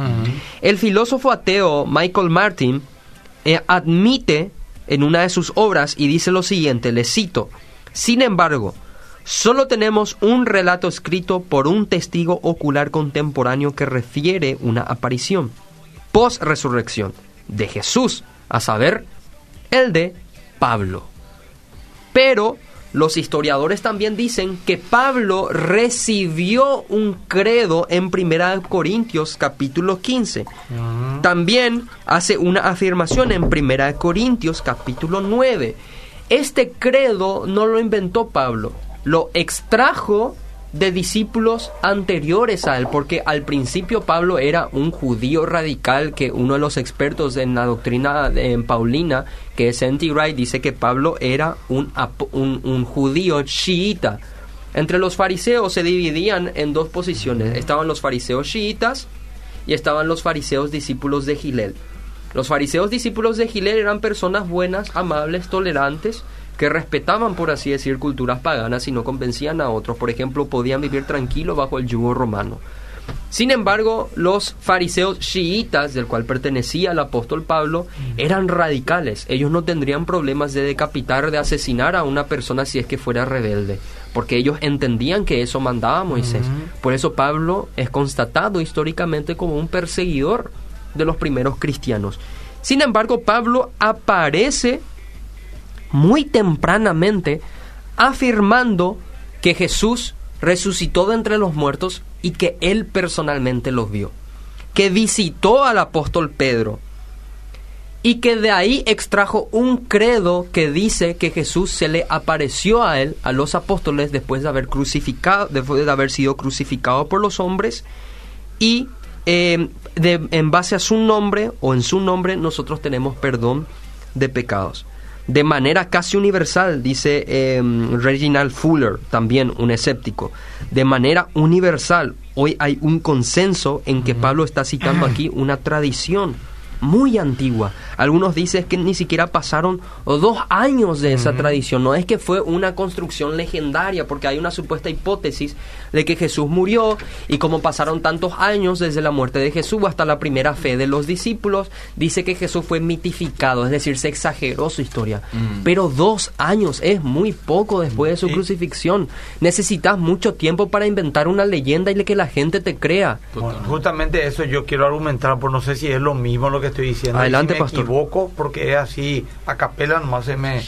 El filósofo ateo Michael Martin eh, admite en una de sus obras y dice lo siguiente, le cito, sin embargo, solo tenemos un relato escrito por un testigo ocular contemporáneo que refiere una aparición post-resurrección de Jesús, a saber, el de Pablo. Pero los historiadores también dicen que Pablo recibió un credo en 1 Corintios capítulo 15. También hace una afirmación en 1 Corintios capítulo 9. Este credo no lo inventó Pablo, lo extrajo de discípulos anteriores a él, porque al principio Pablo era un judío radical que uno de los expertos en la doctrina eh, paulina, que es N.T. Wright, dice que Pablo era un, un, un judío chiita. Entre los fariseos se dividían en dos posiciones. Estaban los fariseos chiitas y estaban los fariseos discípulos de Gilel. Los fariseos discípulos de Gilel eran personas buenas, amables, tolerantes, que respetaban, por así decir, culturas paganas y no convencían a otros. Por ejemplo, podían vivir tranquilos bajo el yugo romano. Sin embargo, los fariseos chiitas, del cual pertenecía el apóstol Pablo, eran radicales. Ellos no tendrían problemas de decapitar, de asesinar a una persona si es que fuera rebelde, porque ellos entendían que eso mandaba Moisés. Por eso Pablo es constatado históricamente como un perseguidor de los primeros cristianos. Sin embargo, Pablo aparece muy tempranamente afirmando que Jesús resucitó de entre los muertos y que él personalmente los vio, que visitó al apóstol Pedro y que de ahí extrajo un credo que dice que Jesús se le apareció a él, a los apóstoles, después de haber crucificado, después de haber sido crucificado por los hombres y eh, de- en base a su nombre o en su nombre nosotros tenemos perdón de pecados. De manera casi universal, dice eh, Reginald Fuller, también un escéptico, de manera universal, hoy hay un consenso en que Pablo está citando aquí una tradición muy antigua. Algunos dicen que ni siquiera pasaron dos años de esa tradición. No es que fue una construcción legendaria, porque hay una supuesta hipótesis de que Jesús murió y como pasaron tantos años desde la muerte de Jesús hasta la primera fe de los discípulos, dice que Jesús fue mitificado, es decir, se exageró su historia. Mm. Pero dos años es muy poco después de su crucifixión. Necesitas mucho tiempo para inventar una leyenda y que la gente te crea. Bueno, justamente eso yo quiero argumentar, por no sé si es lo mismo lo que estoy diciendo. Adelante, si me pastor. equivoco, porque es así, a capela nomás se me,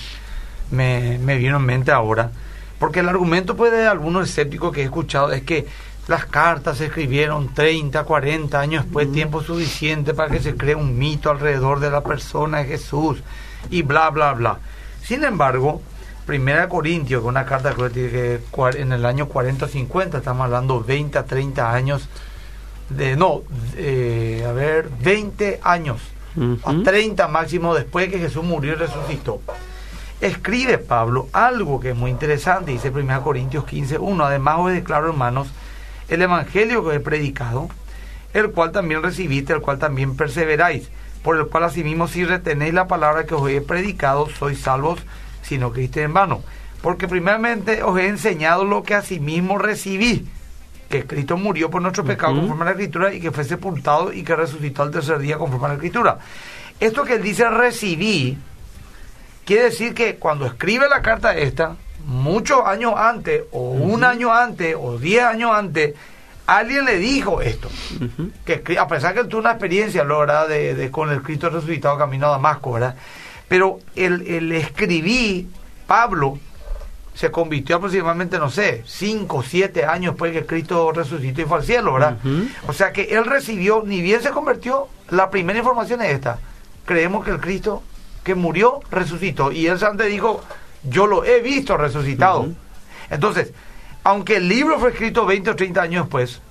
me, me vino en mente ahora. Porque el argumento pues, de algunos escépticos que he escuchado es que las cartas se escribieron 30, 40 años después, tiempo suficiente para que se cree un mito alrededor de la persona de Jesús y bla, bla, bla. Sin embargo, Primera Corintios, que una carta que en el año 40 50, estamos hablando 20 a 30 años de no, eh, a ver, 20 años, a Ujú. 30 máximo después que Jesús murió y resucitó. Escribe Pablo algo que es muy interesante, dice 1 Corintios 15, 1, además os declaro hermanos, el evangelio que he predicado, el cual también recibiste, el cual también perseveráis, por el cual asimismo si retenéis la palabra que os he predicado, sois salvos si no creísteis en vano. Porque primeramente os he enseñado lo que asimismo recibí, que Cristo murió por nuestro pecado Ujú. conforme a la Escritura y que fue sepultado y que resucitó al tercer día conforme a la Escritura. Esto que él dice recibí, quiere decir que cuando escribe la carta esta, muchos años antes, o un año antes, o diez años antes, alguien le dijo esto. Que escri- a pesar que él tuvo una experiencia, ¿no, ¿verdad? De, de- con el Cristo resucitado camino a Damasco, ¿verdad? Pero el, el escribí, Pablo, se convirtió aproximadamente, no sé, cinco, siete años después que Cristo resucitó y fue al cielo, ¿verdad? O sea que él recibió, ni bien se convirtió, la primera información es esta. Creemos que el Cristo que murió, resucitó. Y él antes dijo, yo lo he visto resucitado. Entonces, aunque el libro fue escrito 20 o 30 años después,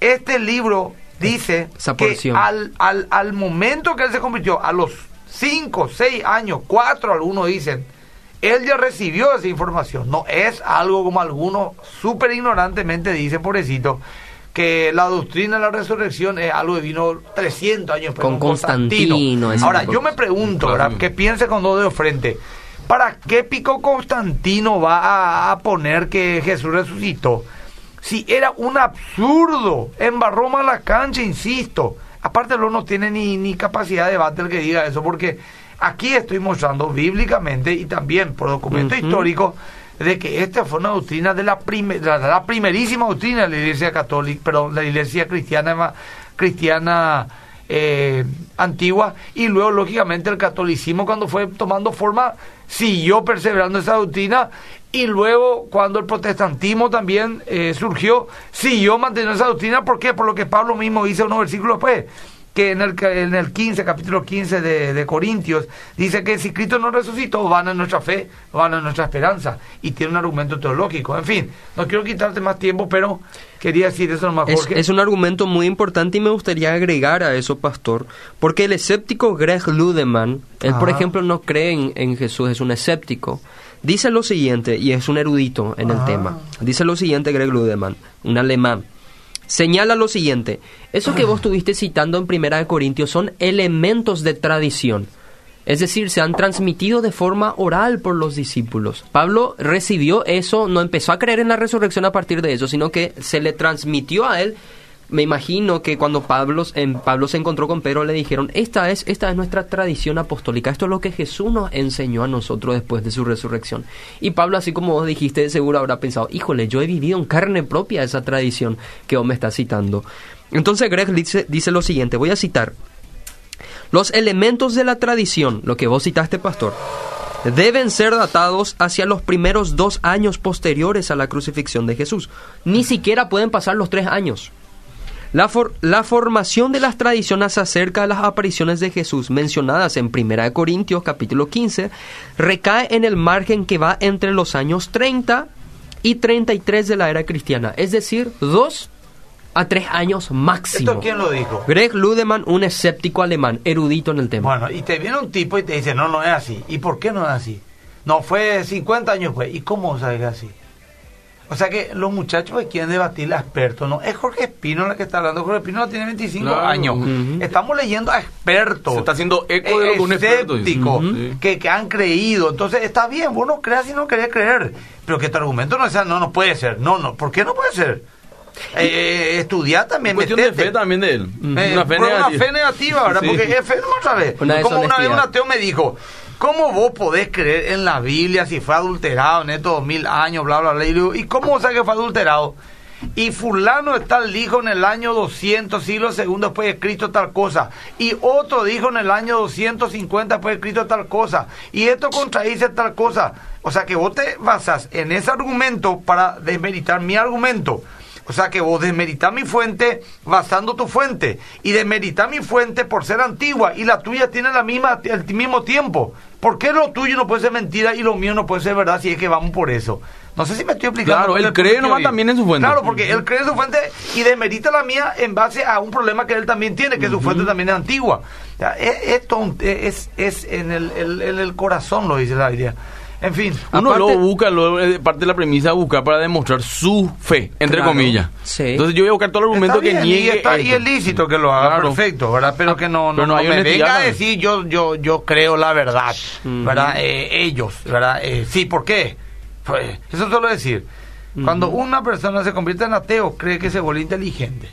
este libro dice Esa que al, al, al momento que él se convirtió, a los 5, 6 años, 4 algunos dicen, él ya recibió esa información. No es algo como algunos súper ignorantemente dicen, pobrecito, que la doctrina de la resurrección es algo que vino 300 años después Con Constantino, Ahora, yo me pregunto, Claro. ¿verdad? que piense con dos dedos frente. ¿Para qué pico Constantino va a, a poner que Jesús resucitó? Si era un absurdo, embarró mal la cancha, insisto. Aparte, luego no tiene ni, ni capacidad de debate el que diga eso, porque aquí estoy mostrando bíblicamente y también por documento Ujú. histórico de que esta fue una doctrina de la, prime- de la, la primerísima doctrina de la Iglesia Católica, perdón, la Iglesia Cristiana, cristiana eh, antigua y luego lógicamente el catolicismo cuando fue tomando forma siguió perseverando esa doctrina y luego cuando el protestantismo también eh, surgió siguió manteniendo esa doctrina ¿por qué? por lo que Pablo mismo dice unos versículos después que en el, en el 15, capítulo 15 de, de Corintios, dice que si Cristo no resucitó, van en nuestra fe, van en nuestra esperanza. Y tiene un argumento teológico. En fin, no quiero quitarte más tiempo, pero quería decir eso nomás, Es, Jorge. es un argumento muy importante y me gustaría agregar a eso, pastor, porque el escéptico Greg Ludemann, él por ejemplo no cree en, en Jesús, es un escéptico, dice lo siguiente, y es un erudito en el tema, dice lo siguiente Greg Ludemann, un alemán, señala lo siguiente, eso que vos estuviste citando en Primera de Corintios son elementos de tradición. Es decir, se han transmitido de forma oral por los discípulos. Pablo recibió eso, no empezó a creer en la resurrección a partir de eso, sino que se le transmitió a él. Me imagino que cuando Pablo, se encontró con Pedro le dijeron, esta es, esta es nuestra tradición apostólica, esto es lo que Jesús nos enseñó a nosotros después de su resurrección. Y Pablo, así como vos dijiste, seguro habrá pensado, híjole, yo he vivido en carne propia esa tradición que vos me estás citando. Entonces Greg dice lo siguiente, voy a citar. Los elementos de la tradición, lo que vos citaste, pastor, deben ser datados hacia los primeros dos años posteriores a la crucifixión de Jesús. Ni siquiera pueden pasar los tres años. La, for- la formación de las tradiciones acerca de las apariciones de Jesús mencionadas en 1 Corintios capítulo 15 recae en el margen que va entre los años 30 y 33 de la era cristiana, es decir, dos a tres años máximo. ¿Esto quién lo dijo? Greg Ludemann, un escéptico alemán, erudito en el tema. Bueno, y te viene un tipo y te dice, no, no es así. ¿Y por qué no es así? No, fue 50 años pues. ¿Y cómo sabes así? O sea que los muchachos que quieren debatir a expertos, ¿no? Es Jorge Espino la que está hablando. Jorge Espino tiene 25 Claro. años. Estamos leyendo a expertos. Se está haciendo eco de lo que un experto dice. que, que han creído. Entonces, está bien, vos no creas si no querés creer. Pero que tu argumento no sea, no, no puede ser. No, no. ¿Por qué no puede ser? Eh, estudiar también. cuestión de fe también de él. Eh, una fe una fe negativa, ¿verdad? Sí. Porque es fe, vamos a ver. Una Como una vez un ateo me dijo, ¿cómo vos podés creer en la Biblia si fue adulterado en estos dos mil años, bla, bla, bla? Y le digo, ¿y cómo vos sabes que fue adulterado? Y fulano tal dijo en el año 200, siglo segundo después de Cristo tal cosa. Y otro dijo en el año 250 después de Cristo tal cosa. Y esto contradice tal cosa. O sea que vos te basas en ese argumento para desmeritar mi argumento. O sea que vos desmeritas mi fuente basando tu fuente. Y desmeritas mi fuente por ser antigua. Y la tuya tiene la misma, el mismo tiempo. ¿Por qué lo tuyo no puede ser mentira y lo mío no puede ser verdad si es que vamos por eso? No sé si me estoy explicando. Claro, él cree nomás también en su fuente. Claro, porque él cree en su fuente y desmerita la mía en base a un problema que él también tiene, que su fuente también es antigua. O sea, es, es es, en, el, el- en el corazón, lo dice la Biblia. En fin. Uno aparte- luego busca, luego, eh, parte de la premisa es buscar para demostrar su fe, entre Claro. comillas. Sí. Entonces yo voy a buscar todo el argumento que niegue. y, está- y esto. es lícito que lo haga Claro. perfecto, ¿verdad? Pero que no, no, no me venga a decir yo, yo, yo creo la verdad, ¿verdad? Eh, ellos, ¿verdad? Eh, sí, ¿por qué? Pues, eso suelo decir. Cuando una persona se convierte en ateo, cree que se vuelve inteligente.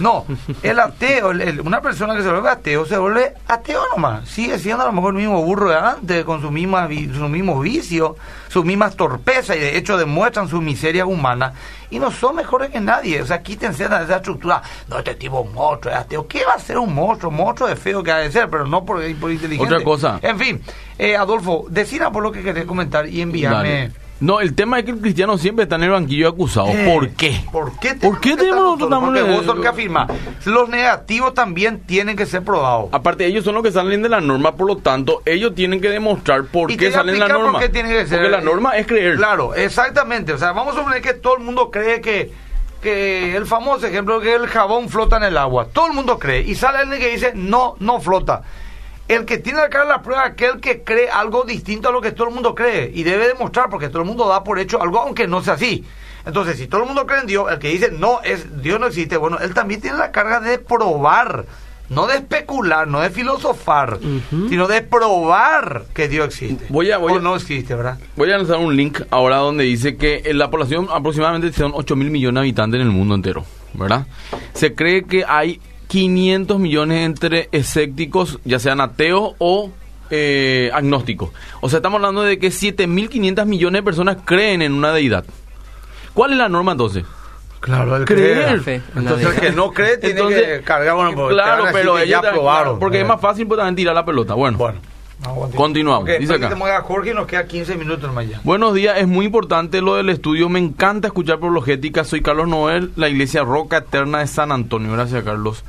No, el ateo, el- el- una persona que se vuelve ateo, se vuelve ateo nomás. Sigue siendo a lo mejor el mismo burro de antes, con sus mismas sus mismos vicios, sus mismas torpezas, y de hecho demuestran su miseria humana. Y no son mejores que nadie. O sea, quítense de esa estructura. No, este tipo es un monstruo, es ateo. ¿Qué va a ser un monstruo? Monstruo de feo que ha de ser, pero no por, por inteligente. Otra cosa. En fin, eh, Adolfo, decida por lo que querés comentar y envíame. Dale. No, el tema es que el cristiano siempre está en el banquillo de acusados. Eh, ¿Por qué? ¿Por qué, ¿Por qué tenemos nosotros? Porque vos sos el que afirma. Los negativos también tienen que ser probados. Aparte, ellos son los que salen de la norma, por lo tanto, ellos tienen que demostrar por qué salen de la norma. por qué tiene que ser. Porque la norma es creer. Claro, exactamente. O sea, vamos a suponer que todo el mundo cree que, que el famoso ejemplo que el jabón flota en el agua. Todo el mundo cree. Y sale alguien que dice, no, no flota. El que tiene acá la prueba es aquel que cree algo distinto a lo que todo el mundo cree. Y debe demostrar, porque todo el mundo da por hecho algo, aunque no sea así. Entonces, si todo el mundo cree en Dios, el que dice, no, es Dios no existe, bueno, él también tiene la carga de probar. No de especular, no de filosofar, sino de probar que Dios existe. Voy a- voy o a- no existe, ¿verdad? Voy a lanzar un link ahora donde dice que en la población aproximadamente son 8 mil millones de habitantes en el mundo entero, ¿verdad? Se cree que hay 500 millones entre escépticos, ya sean ateos o eh, agnósticos. O sea, estamos hablando de que 7.500 millones de personas creen en una deidad. ¿Cuál es la norma entonces? Claro, el Creer. La fe, Entonces el que no cree tiene Entonces, que cargar, bueno, porque claro, pero ellos ya probaron. porque es ¿verdad? más fácil pues, también tirar la pelota. Bueno, Bueno, Continuamos, dice acá. a Jorge nos queda 15 minutos más ya. Buenos días, es muy importante lo del estudio. Me encanta escuchar Prologética. Soy Carlos Noel, la iglesia Roca Eterna de San Antonio. Gracias, Carlos.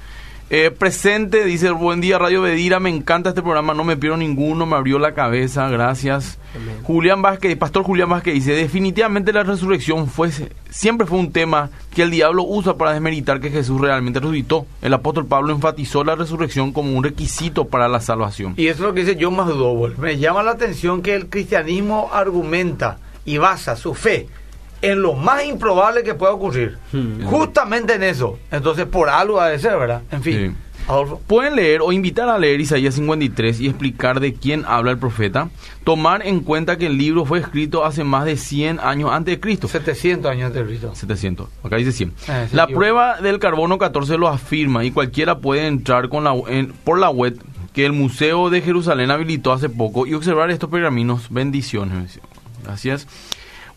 Eh, presente, dice buen día Radio Bedira, me encanta este programa, no me pierdo ninguno, me abrió la cabeza, gracias. Julián Vázquez, Pastor Julián Vázquez dice, definitivamente la resurrección fue, siempre fue un tema que el diablo usa para desmeritar que Jesús realmente resucitó. El apóstol Pablo enfatizó la resurrección como un requisito para la salvación. Y eso es lo que dice John McDowell. Me llama la atención que el cristianismo argumenta y basa su fe en lo más improbable que pueda ocurrir. Hmm. Justamente en eso. Entonces, por algo ha de ser, ¿verdad? En fin. Sí. Adolfo. Pueden leer o invitar a leer Isaías 53 y explicar de quién habla el profeta. Tomar en cuenta que el libro fue escrito hace más de 100 años antes de Cristo. 700 años de Cristo. 700, acá dice 100. Ah, la prueba del carbono 14 lo afirma y cualquiera puede entrar con la, en- por la web que el Museo de Jerusalén habilitó hace poco y observar estos pergaminos. Bendiciones. Gracias.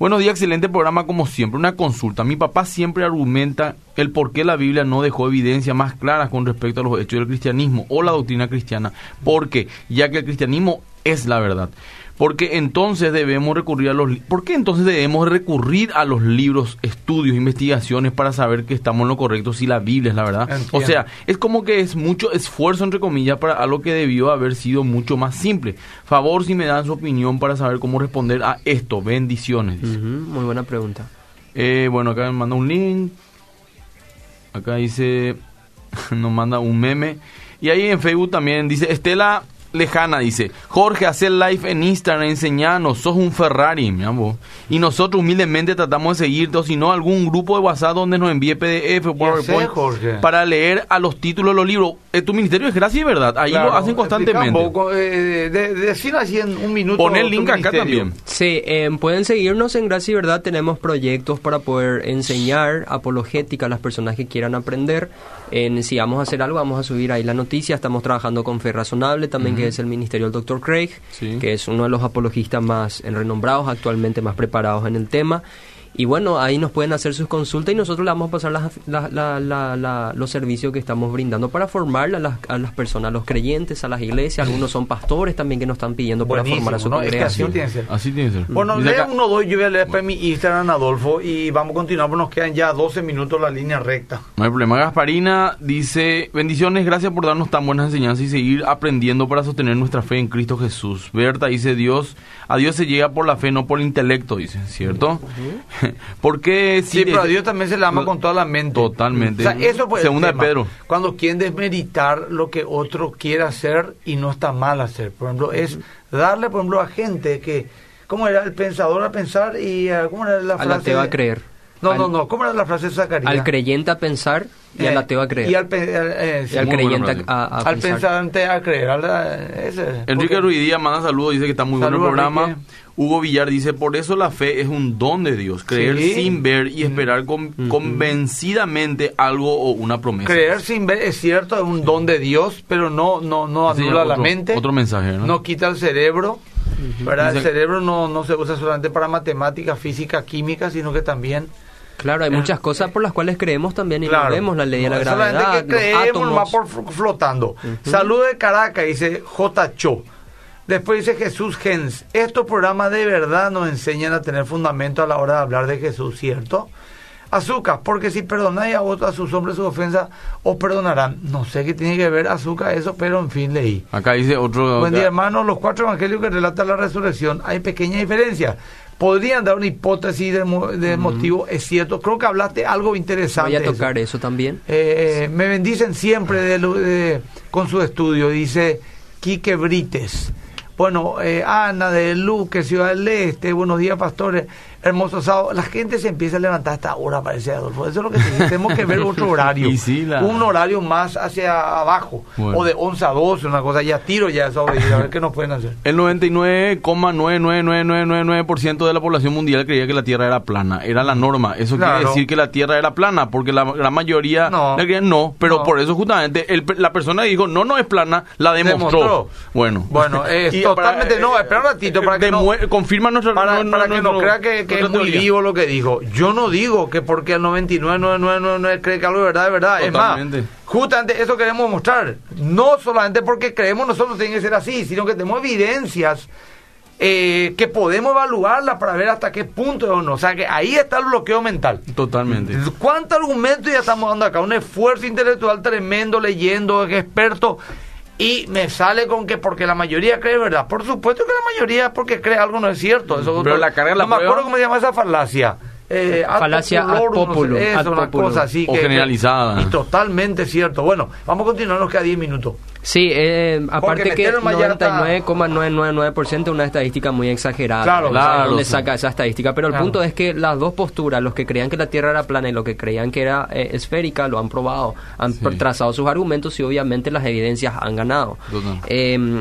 Buenos días, excelente programa como siempre. Una consulta. Mi papá siempre argumenta el por qué la Biblia no dejó evidencia más clara con respecto a los hechos del cristianismo o la doctrina cristiana. Porque, ya que el cristianismo es la verdad. Porque entonces debemos recurrir a los ¿Por qué entonces debemos recurrir a los libros, estudios, investigaciones para saber que estamos en lo correcto si la Biblia es la verdad? Entiendo. O sea, es como que es mucho esfuerzo entre comillas para algo que debió haber sido mucho más simple. Favor si me dan su opinión para saber cómo responder a esto. Bendiciones. muy buena pregunta. Eh, bueno, acá me manda un link. Acá dice, nos manda un meme. Y ahí en Facebook también dice Estela lejana, dice. Jorge, hace live en Instagram, enseñanos, sos un Ferrari, mi amor. Y nosotros humildemente tratamos de seguirte, o si no, algún grupo de WhatsApp donde nos envíe PDF o PowerPoint Jorge? para leer a los títulos de los libros. Eh, tu ministerio es gracia y verdad, ahí Claro, lo hacen constantemente. poco, eh, de, de- decir así en un minuto. Pon el tu link acá también. Sí, eh, pueden seguirnos en Gracia y Verdad. Tenemos proyectos para poder enseñar apologética a las personas que quieran aprender. En, si vamos a hacer algo, vamos a subir ahí la noticia. Estamos trabajando con Fe Razonable también, que es el ministerio del Dr. Craig, Sí. que es uno de los apologistas más eh, renombrados, actualmente más preparados en el tema. Y bueno, ahí nos pueden hacer sus consultas y nosotros le vamos a pasar las- la- la- la- la- los servicios que estamos brindando para formar a las, a las personas, a los creyentes, a las iglesias. Algunos son pastores también que nos están pidiendo para Buenísimo, formar a su ¿no? Es que así tiene que ser. Así tiene que ser. Bueno, lea acá- uno, dos, yo voy a leer para mi Instagram, Adolfo, y vamos a continuar, porque nos quedan ya 12 minutos la línea recta. No hay problema. Gasparina dice, bendiciones, gracias por darnos tan buenas enseñanzas y seguir aprendiendo para sostener nuestra fe en Cristo Jesús. Berta dice, Dios, a Dios se llega por la fe, no por el intelecto, dice, ¿cierto? Porque Sí, pero a Dios también se le ama con toda la mente. Totalmente. O sea, eso pues Segunda de Pedro. Cuando quieren desmeritar lo que otro quiere hacer y no está mal hacer. Por ejemplo, es darle, por ejemplo, a gente que... ¿Cómo era el pensador a pensar y... ¿Cómo era la frase? a de- creer. No, Al- no, no. ¿Cómo era la frase de Zacarías? Al creyente a pensar y al Eh, ateo a creer. Y al, eh, sí, Y al muy buena creyente a, a al pensar. pensante a creer. al- ese, Enrique porque- Ruidía manda saludos, dice que está muy bueno el programa. Enrique. Hugo Villar dice, por eso la fe es un don de Dios, creer Sí. sin ver y esperar con- convencidamente algo o una promesa. Creer sin ver es cierto, es un don de Dios, pero no no no anula la mente. Otro mensaje, ¿no? no quita el cerebro. ¿verdad? El Dice- cerebro no, no se usa solamente para matemática, física, química, sino que también... Claro, hay muchas cosas por las cuales creemos también y no Claro. vemos la ley de la No, solamente gravedad, que los creemos átomos. va por fl- flotando. Salud de Caracas, dice J. Cho. Después dice Jesús Gens. Estos programas de verdad nos enseñan a tener fundamento a la hora de hablar de Jesús, ¿cierto? Azúcar, porque si perdonáis a otros a sus hombres sus ofensas, os perdonarán. No sé qué tiene que ver azúcar eso, pero en fin leí. Acá dice otro... Buen día, hermano. Los cuatro evangelios que relatan la resurrección, hay pequeña diferencia. Podrían dar una hipótesis de, mo- de motivo, es cierto. Creo que hablaste algo interesante. Voy a tocar eso también. Eh, me bendicen siempre de de- con su estudio, dice Quique Brites. Bueno, eh, Ana de Luque, Ciudad del Este, buenos días, pastores. Hermoso sábado. La gente se empieza a levantar a esta hora, parece Adolfo. Eso es lo que te. Tenemos que ver otro horario. Y sí, la- Un horario más hacia abajo. Bueno. O de 11 a 12, una cosa. Ya tiro ya eso. A ver qué nos pueden hacer. El 99,99999% de la población mundial creía que la Tierra era plana. Era la norma. Eso quiere decir que la Tierra era plana, porque la gran mayoría No. creían no. Pero No. por eso justamente el- la persona que dijo no, no es plana, la demostró. Demostró. Bueno. Bueno, es totalmente- no, espera un ratito, para que no- Confirma nuestra Para, no- para que no, crea que, que es muy vivo lo que dijo. Yo no digo que porque el 99,9999 cree que algo es verdad, es verdad. Es Totalmente. más, justamente eso queremos mostrar. No solamente porque creemos nosotros tiene que ser así, sino que tenemos evidencias eh, que podemos evaluarlas para ver hasta qué punto es o no. O sea que ahí está el bloqueo mental. Totalmente. ¿Cuánto argumento ya estamos dando acá? Un esfuerzo intelectual tremendo, leyendo, experto. Y me sale con que porque la mayoría cree verdad. Por supuesto que la mayoría porque cree algo no es cierto. Eso Pero la carga de la No me prueba- acuerdo cómo se llama esa falacia. Eh, Falacia ad populorum, no sé, eso, ad una populum. cosa así. O generalizada. Y totalmente cierto. Bueno, vamos a continuar, nos queda 10 minutos. Sí, eh, aparte que metieron más ya está- 99,999% es una estadística muy exagerada. Claro, claro, dónde sí. saca esa estadística? Pero el Claro. punto es que las dos posturas, los que creían que la Tierra era plana y los que creían que era eh, esférica, lo han probado, han Sí. trazado sus argumentos y obviamente las evidencias han ganado. Eh,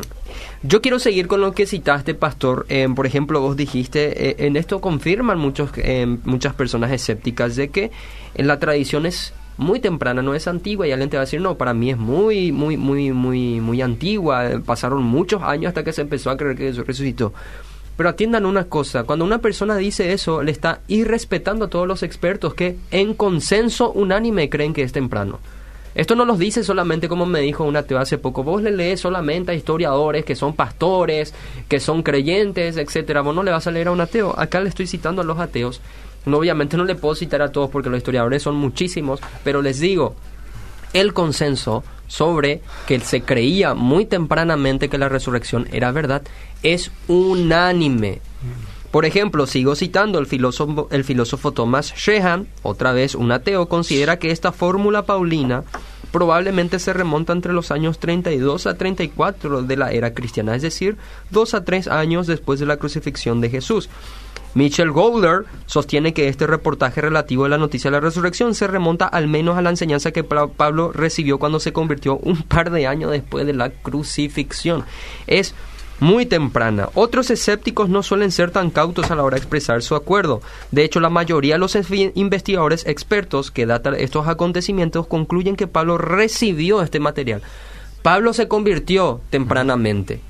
yo quiero seguir con lo que citaste, Pastor. Eh, por ejemplo, vos dijiste, eh, en esto confirman muchos, eh, muchas personas escépticas de que en la tradición es muy temprana, no es antigua, y alguien te va a decir, no, para mí es muy, muy, muy, muy, muy antigua, eh, pasaron muchos años hasta que se empezó a creer que Jesús resucitó. Pero atiendan una cosa, cuando una persona dice eso, le está irrespetando a todos los expertos que en consenso unánime creen que es temprano. Esto no los dice solamente como me dijo un ateo hace poco. Vos le lees solamente a historiadores que son pastores, que son creyentes, etcétera. Vos no le vas a leer a un ateo. Acá le estoy citando a los ateos. No, obviamente no le puedo citar a todos porque los historiadores son muchísimos, pero les digo, el consenso sobre que se creía muy tempranamente que la resurrección era verdad es unánime. Por ejemplo, sigo citando el filósofo, el filósofo Thomas Sheehan, otra vez un ateo, considera que esta fórmula paulina probablemente se remonta entre los años 32 a 34 de la era cristiana, es decir, dos a tres años después de la crucifixión de Jesús. Mitchell Gowler sostiene que este reportaje relativo a la noticia de la resurrección se remonta al menos a la enseñanza que Pa- Pablo recibió cuando se convirtió un par de años después de la crucifixión. Es muy temprana. Otros escépticos no suelen ser tan cautos a la hora de expresar su acuerdo. De hecho, la mayoría de los investigadores expertos que datan estos acontecimientos concluyen que Pablo recibió este material. Pablo se convirtió tempranamente.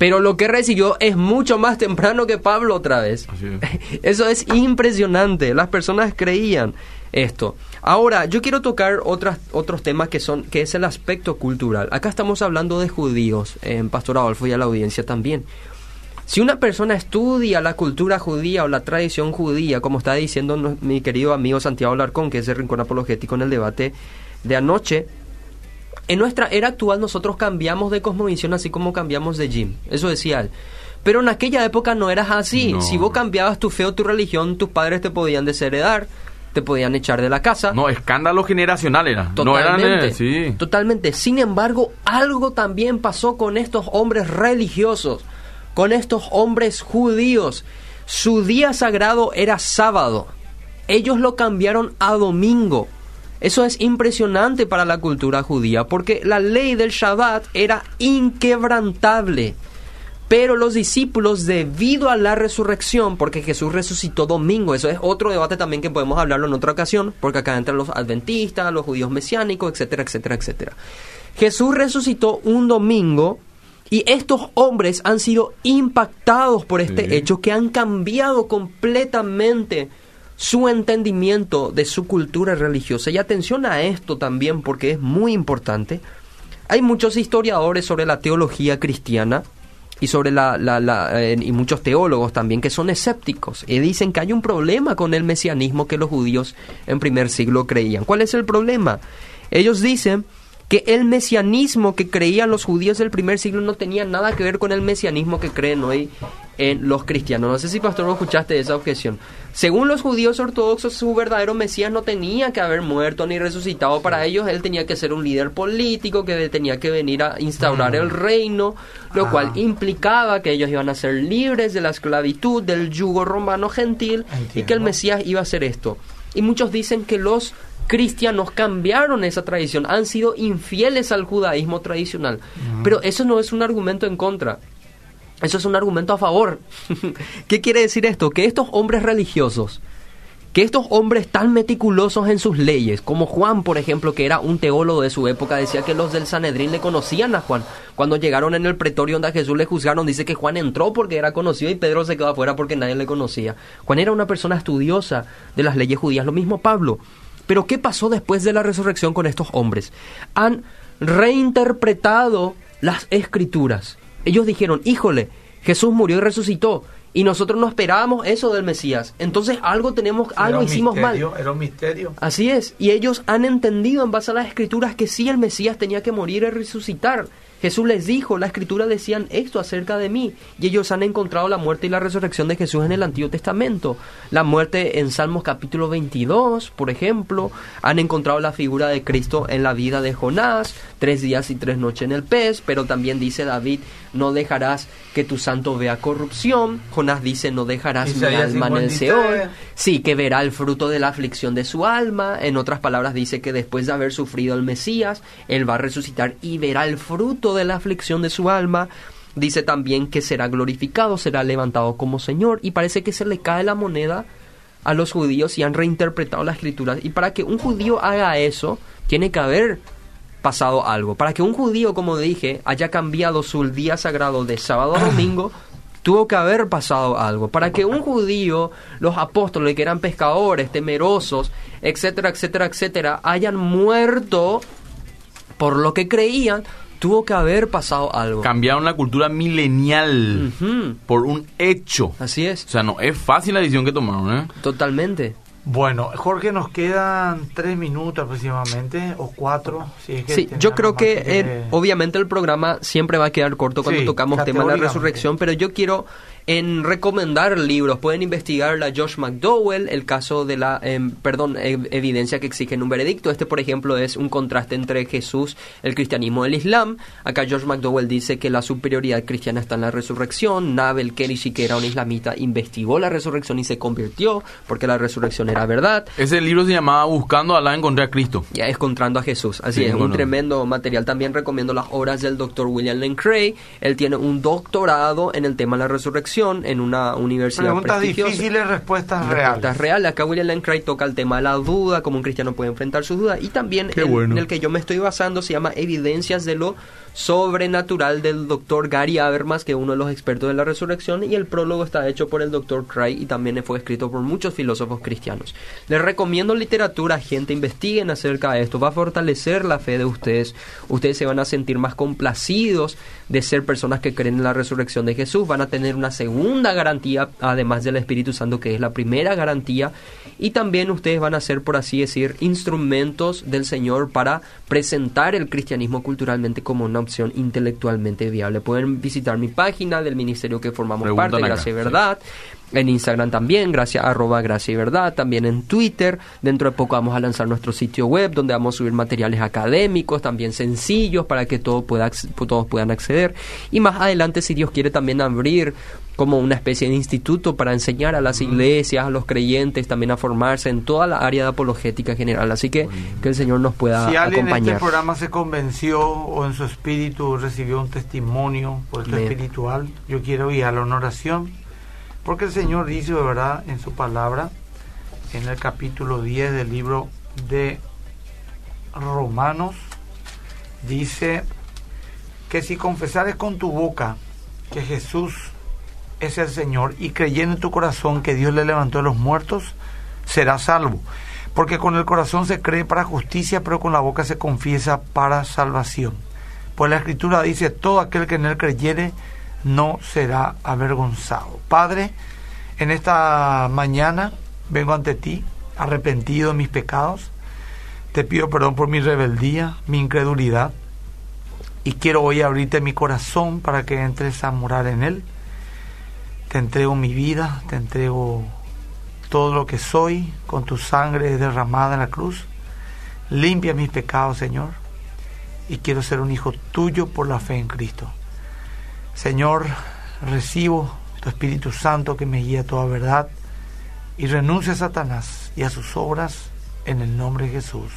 Pero lo que recibió es mucho más temprano que Pablo otra vez. Es. Eso es impresionante. Las personas creían esto. Ahora, yo quiero tocar otras, otros temas que son, que es el aspecto cultural. Acá estamos hablando de judíos, en Pastor Adolfo y a la audiencia también. Si una persona estudia la cultura judía o la tradición judía, como está diciendo mi querido amigo Santiago Larcón, que es de Rincón Apologético en el debate de anoche, en nuestra era actual nosotros cambiamos de cosmovisión así como cambiamos de gym. Eso decía él. Pero en aquella época no eras así. No. Si vos cambiabas tu fe o tu religión, tus padres te podían desheredar, te podían echar de la casa. No, escándalo generacional era. No eran, Totalmente. eh, sí. Totalmente. Sin embargo, algo también pasó con estos hombres religiosos, con estos hombres judíos. Su día sagrado era sábado. Ellos lo cambiaron a domingo. Eso es impresionante para la cultura judía, porque la ley del Shabbat era inquebrantable. Pero los discípulos, debido a la resurrección, porque Jesús resucitó domingo, eso es otro debate también que podemos hablarlo en otra ocasión, porque acá entran los adventistas, los judíos mesiánicos, etcétera, etcétera, etcétera. Jesús resucitó un domingo y estos hombres han sido impactados por este Sí. hecho que han cambiado completamente su entendimiento de su cultura religiosa. Y atención a esto también porque es muy importante. Hay muchos historiadores sobre la teología cristiana y sobre la, la- la, eh, y muchos teólogos también que son escépticos y dicen que hay un problema con el mesianismo que los judíos en primer siglo creían. ¿Cuál es el problema? Ellos dicen que el mesianismo que creían los judíos del primer siglo no tenía nada que ver con el mesianismo que creen hoy en los cristianos. No sé si, pastor, vos escuchaste esa objeción. Según los judíos ortodoxos, su verdadero Mesías no tenía que haber muerto ni resucitado. Para ellos, él tenía que ser un líder político, que tenía que venir a instaurar el reino, lo Ah. cual implicaba que ellos iban a ser libres de la esclavitud, del yugo romano gentil, y que el. Mesías iba a hacer esto. Y muchos dicen que los cristianos cambiaron esa tradición, han sido infieles al judaísmo tradicional. Pero eso no es un argumento en contra. Eso es un argumento a favor. ¿Qué quiere decir esto? Que estos hombres religiosos, que estos hombres tan meticulosos en sus leyes, como Juan, por ejemplo, que era un teólogo de su época, decía que los del Sanedrín le conocían a Juan. Cuando llegaron en el pretorio donde a Jesús le juzgaron, dice que Juan entró porque era conocido y Pedro se quedó afuera porque nadie le conocía. Juan era una persona estudiosa de las leyes judías, lo mismo Pablo. Pero ¿qué pasó después de la resurrección con estos hombres? Han reinterpretado las escrituras. Ellos dijeron, híjole, Jesús murió y resucitó. Y nosotros no esperábamos eso del Mesías. Entonces algo tenemos, algo hicimos mal. Era un misterio. Así es, y ellos han entendido en base a las escrituras que sí el Mesías tenía que morir y resucitar. Jesús les dijo, la escritura decían esto acerca de mí, y ellos han encontrado la muerte y la resurrección de Jesús en el Antiguo Testamento. La muerte en Salmos capítulo 22, por ejemplo, han encontrado la figura de Cristo en la vida de Jonás, tres días y tres noches en el pez, pero también dice David, no dejarás que tu santo vea corrupción. Jonás dice, no dejarás mi alma en el 53. Seol. Sí, que verá el fruto de la aflicción de su alma. En otras palabras, dice que después de haber sufrido el Mesías, él va a resucitar y verá el fruto de la aflicción de su alma. Dice también que será glorificado, será levantado como Señor. Y parece que se le cae la moneda a los judíos y han reinterpretado las escrituras. Y para que un judío haga eso, tiene que haber pasado algo. Para que un judío, como dije, haya cambiado su día sagrado de sábado a domingo, tuvo que haber pasado algo. Para que un judío, los apóstoles que eran pescadores, temerosos, etcétera, etcétera, etcétera, hayan muerto por lo que creían, tuvo que haber pasado algo. Cambiaron la cultura milenial por un hecho. Así es, O sea, no es fácil la decisión que tomaron, ¿eh? totalmente. Bueno, Jorge, nos quedan tres minutos aproximadamente, o cuatro, si es que Sí, yo creo que que- eh, obviamente el programa siempre va a quedar corto cuando Sí, tocamos tema de la resurrección, pero yo quiero en recomendar libros. Pueden investigar la Josh McDowell, el caso de la, em, perdón, ev- evidencia que exige en un veredicto. Este, por ejemplo, es un contraste entre Jesús, el cristianismo y el Islam. Acá Josh McDowell dice que la superioridad cristiana está en la resurrección. Navel Kerishi, que era un islamita, investigó la resurrección y se convirtió porque la resurrección era verdad. Ese libro se llamaba Buscando a Alá, encontré a Cristo. Ya encontrando a Jesús. Así Sí, es, un bueno. tremendo material. También recomiendo las obras del doctor William Lane Craig. Él tiene un doctorado en el tema de la resurrección en una universidad Preguntas prestigiosa. difíciles, respuestas Respuestas reales. reales. Acá William Lane Craig toca el tema de la duda, cómo un cristiano puede enfrentar sus dudas. Y también el, bueno. en el que yo me estoy basando se llama Evidencias de lo sobrenatural del doctor Gary Habermas, que es uno de los expertos de la resurrección. Y el prólogo está hecho por el doctor Craig y también fue escrito por muchos filósofos cristianos. Les recomiendo literatura, gente, investiguen acerca de esto. Va a fortalecer la fe de ustedes. Ustedes se van a sentir más complacidos de ser personas que creen en la resurrección de Jesús. Van a tener una segunda garantía, además del Espíritu Santo, que es la primera garantía. Y también ustedes van a ser, por así decir, instrumentos del Señor para presentar el cristianismo culturalmente como una opción intelectualmente viable. Pueden visitar mi página del ministerio que formamos Preguntan parte, acá, Gracia y sí. En Instagram también, gracias arroba gracia y verdad. También en Twitter. Dentro de poco vamos a lanzar nuestro sitio web donde vamos a subir materiales académicos, también sencillos para que todo pueda, todos puedan acceder. Y más adelante, si Dios quiere, también abrir como una especie de instituto para enseñar a las iglesias, a los creyentes, también a formarse en toda la área de apologética general. Así que que el Señor nos pueda Si alguien en acompañar. este programa se convenció o en su espíritu recibió un testimonio por esto espiritual, yo quiero guiarlo a una oración, porque el Señor dice, verdad, en su palabra, en el capítulo 10 del libro de Romanos, dice que si confesares con tu boca que Jesús es el Señor y creyendo en tu corazón que Dios le levantó de los muertos, serás salvo. Porque con el corazón se cree para justicia, pero con la boca se confiesa para salvación. Pues la Escritura dice, todo aquel que en él creyere no será avergonzado. Padre, en esta mañana vengo ante ti, arrepentido de mis pecados. Te pido perdón por mi rebeldía, mi incredulidad. Y quiero hoy abrirte mi corazón para que entres a morar en él. Te entrego mi vida, te entrego todo lo que soy con tu sangre derramada en la cruz. Limpia mis pecados, Señor. Y quiero ser un hijo tuyo por la fe en Cristo. Señor, recibo tu Espíritu Santo que me guía a toda verdad y renuncio a Satanás y a sus obras en el nombre de Jesús.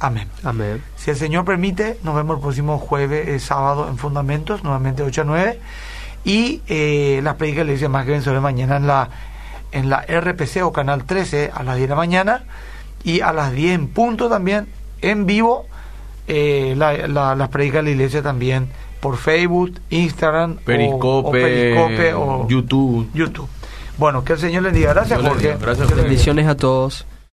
Amén. Amén. Si el Señor permite, nos vemos el próximo jueves, eh, sábado en Fundamentos, nuevamente 8 a 9. Y eh, las predicas le dicen más que sobre mañana en la, en la RPC o Canal 13 a las 10 de la mañana. Y a las 10 en punto también, en vivo, eh, la- la- las predicas de la iglesia también por Facebook, Instagram, Periscope, o, Periscope o YouTube. YouTube. Bueno, que el Señor les diga. Gracias, Jorge. Gracias. Bendiciones a todos.